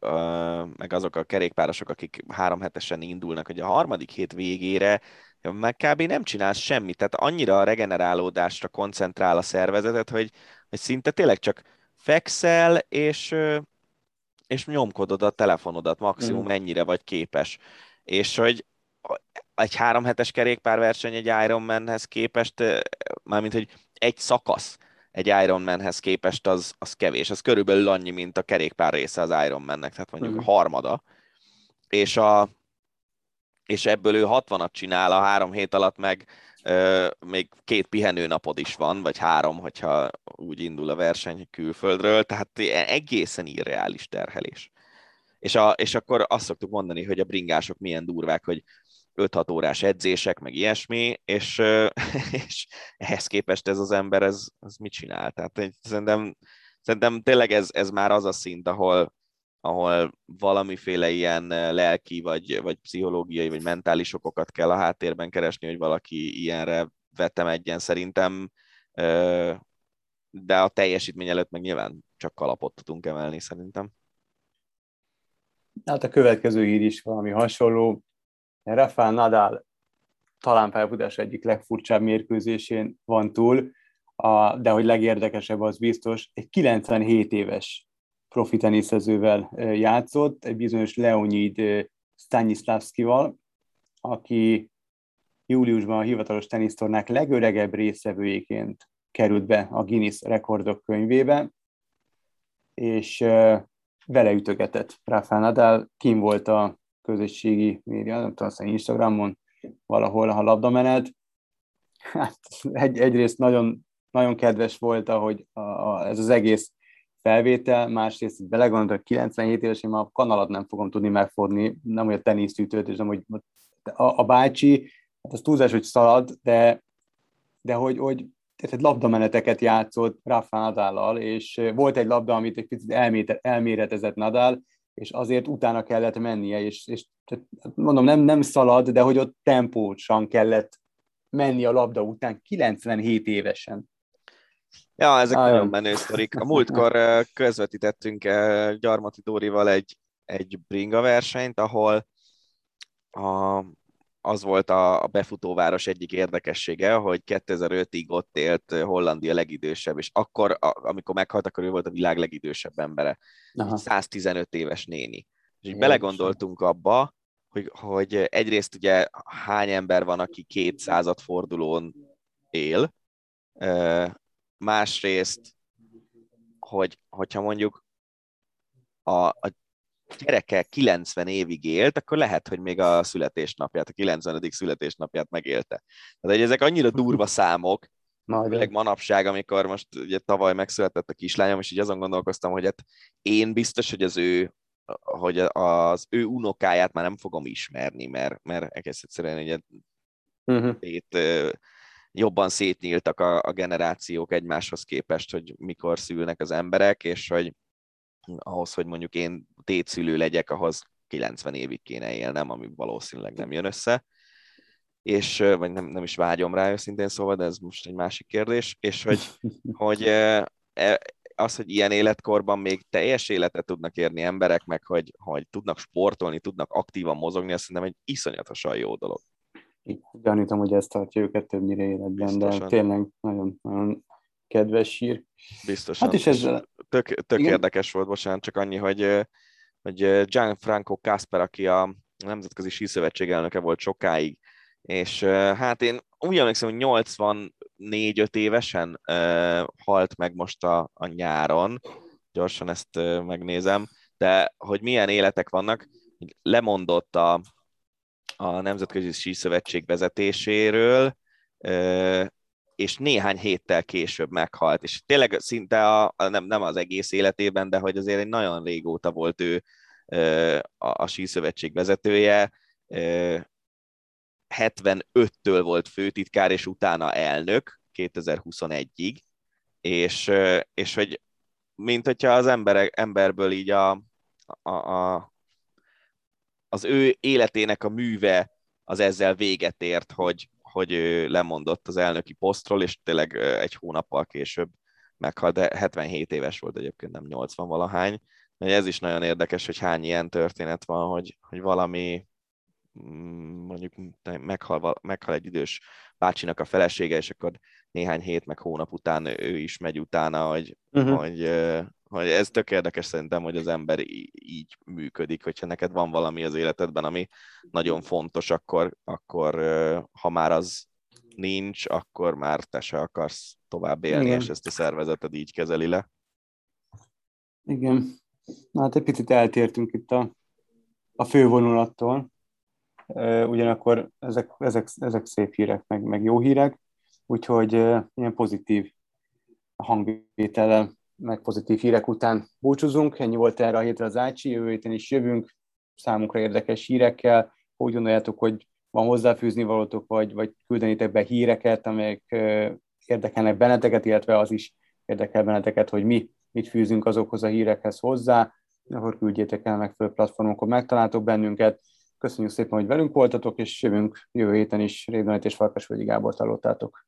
meg azok a kerékpárosok, akik három hetesen indulnak, hogy a harmadik hét végére meg kb. nem csinálsz semmit, tehát annyira a regenerálódásra koncentrál a szervezetet, hogy, hogy szinte tényleg csak fekszel, és, és nyomkodod a telefonodat maximum mm. mennyire vagy képes. És hogy egy három hetes kerékpárverseny egy Ironmanhez képest, mármint, hogy egy szakasz egy Ironmanhez képest az, az kevés. Az körülbelül annyi, mint a kerékpár része az Ironmannek, tehát mondjuk mm. a harmada. És, a, és ebből ő 60-at csinál a három hét alatt, meg még két pihenőnapod is van, vagy három, hogyha úgy indul a verseny külföldről, tehát egészen irreális terhelés. És, a, és akkor azt szoktuk mondani, hogy a bringások milyen durvák, hogy 5-6 órás edzések, meg ilyesmi, és, és ehhez képest ez az ember, ez, ez mit csinál? Tehát szerintem, szerintem tényleg ez, ez már az a szint, ahol, ahol valamiféle ilyen lelki, vagy, vagy pszichológiai, vagy mentális okokat kell a háttérben keresni, hogy valaki ilyenre vetemedjen szerintem, de a teljesítmény előtt meg nyilván csak kalapot tudunk emelni szerintem. Hát a következő hír is valami hasonló. Rafael Nadal talán pályafutás egyik legfurcsább mérkőzésén van túl, a, de hogy legérdekesebb az biztos, egy 97 éves profi teniszezővel játszott, egy bizonyos Leonid Stanislavskival, aki júliusban a hivatalos tenisztornák legöregebb részevőjéként került be a Guinness rekordok könyvébe, és vele ütögetett Rafael Nadal, kim volt a közösségi média, nem tudom, aztán Instagramon, valahol a labdamenet. Hát egy, egyrészt nagyon, nagyon kedves volt, ahogy a, a, ez az egész felvétel, másrészt belegondolok, 97 éves, én már a kanalat nem fogom tudni megfogni, nem hogy a tenisztűtőt, és nem hogy a, a bácsi, hát az túlzás, hogy szalad, de, de hogy, hogy tehát labdameneteket játszott Rafa Nadállal, és volt egy labda, amit egy picit elméretezett Nadal, és azért utána kellett mennie, és, és mondom, nem, nem szalad, de hogy ott tempósan kellett menni a labda után 97 évesen. Ja, ezek ah, nagyon menő sztorik. A múltkor közvetítettünk Gyarmati Dórival egy, egy bringa versenyt, ahol a, az volt a befutóváros egyik érdekessége, hogy 2005-ig ott élt Hollandia legidősebb, és akkor, amikor meghalt, akkor ő volt a világ legidősebb embere. Aha. 115 éves néni. És így belegondoltunk abba, hogy, hogy egyrészt ugye hány ember van, aki 200 fordulón él, másrészt, hogy, hogyha mondjuk a, a gyereke 90 évig élt, akkor lehet, hogy még a születésnapját, a 90. születésnapját megélte. Tehát ezek annyira durva számok, főleg manapság, amikor most ugye tavaly megszületett a kislányom, és így azon gondolkoztam, hogy hát én biztos, hogy az ő hogy az ő unokáját már nem fogom ismerni, mert, mert egész egyszerűen ugye uh-huh. itt, jobban szétnyíltak a, a generációk egymáshoz képest, hogy mikor szülnek az emberek, és hogy ahhoz, hogy mondjuk én tétszülő legyek, ahhoz 90 évig kéne élnem, ami valószínűleg nem jön össze, és, vagy nem, nem is vágyom rá őszintén szóval, de ez most egy másik kérdés, és hogy, hogy e, az, hogy ilyen életkorban még teljes életet tudnak érni emberek, meg hogy, hogy tudnak sportolni, tudnak aktívan mozogni, azt szerintem egy iszonyatosan jó dolog. Gyanítom, hogy ezt tartja őket többnyire életben, Biztosan. de tényleg nagyon, nagyon kedves sír. Biztosan. Hát is ez... Tök, tök érdekes volt, bocsánat, csak annyi, hogy, hogy Gianfranco Casper, aki a Nemzetközi Síszövetség elnöke volt sokáig, és hát én úgy emlékszem, hogy 84-5 évesen uh, halt meg most a, a nyáron, gyorsan ezt megnézem, de hogy milyen életek vannak, lemondott a, a Nemzetközi Síszövetség vezetéséről, és néhány héttel később meghalt, és tényleg szinte a, nem, nem az egész életében, de hogy azért egy nagyon régóta volt ő a, a síszövetség vezetője, 75-től volt főtitkár, és utána elnök 2021-ig, és, és hogy mint hogyha az emberek, emberből így a, a, a, az ő életének a műve az ezzel véget ért, hogy, hogy ő lemondott az elnöki posztról, és tényleg egy hónappal később meghalt, de 77 éves volt egyébként, nem 80 valahány. Ez is nagyon érdekes, hogy hány ilyen történet van, hogy, hogy valami mm, mondjuk meghal, meghal egy idős bácsinak a felesége, és akkor néhány hét meg hónap után ő is megy utána, hogy, uh-huh. hogy, hogy ez tök érdekes szerintem, hogy az ember így működik, hogyha neked van valami az életedben, ami nagyon fontos, akkor, akkor ha már az nincs, akkor már te se akarsz tovább élni, Igen. és ezt a szervezeted így kezeli le. Igen. Na, hát egy picit eltértünk itt a, a fővonulattól. Ugyanakkor ezek, ezek, ezek szép hírek, meg, meg jó hírek, úgyhogy ilyen pozitív hangvétellel meg pozitív hírek után búcsúzunk. Ennyi volt erre a hétre az Ácsi, jövő héten is jövünk számunkra érdekes hírekkel. Úgy gondoljátok, hogy van hozzáfűzni valótok, vagy, vagy küldenitek be híreket, amelyek érdekelnek benneteket, illetve az is érdekel benneteket, hogy mi mit fűzünk azokhoz a hírekhez hozzá, akkor küldjétek el megfelelő platformokon, megtaláltok bennünket. Köszönjük szépen, hogy velünk voltatok, és jövünk jövő héten is. Rédonát és Farkasvölgyi Gábor hallottátok.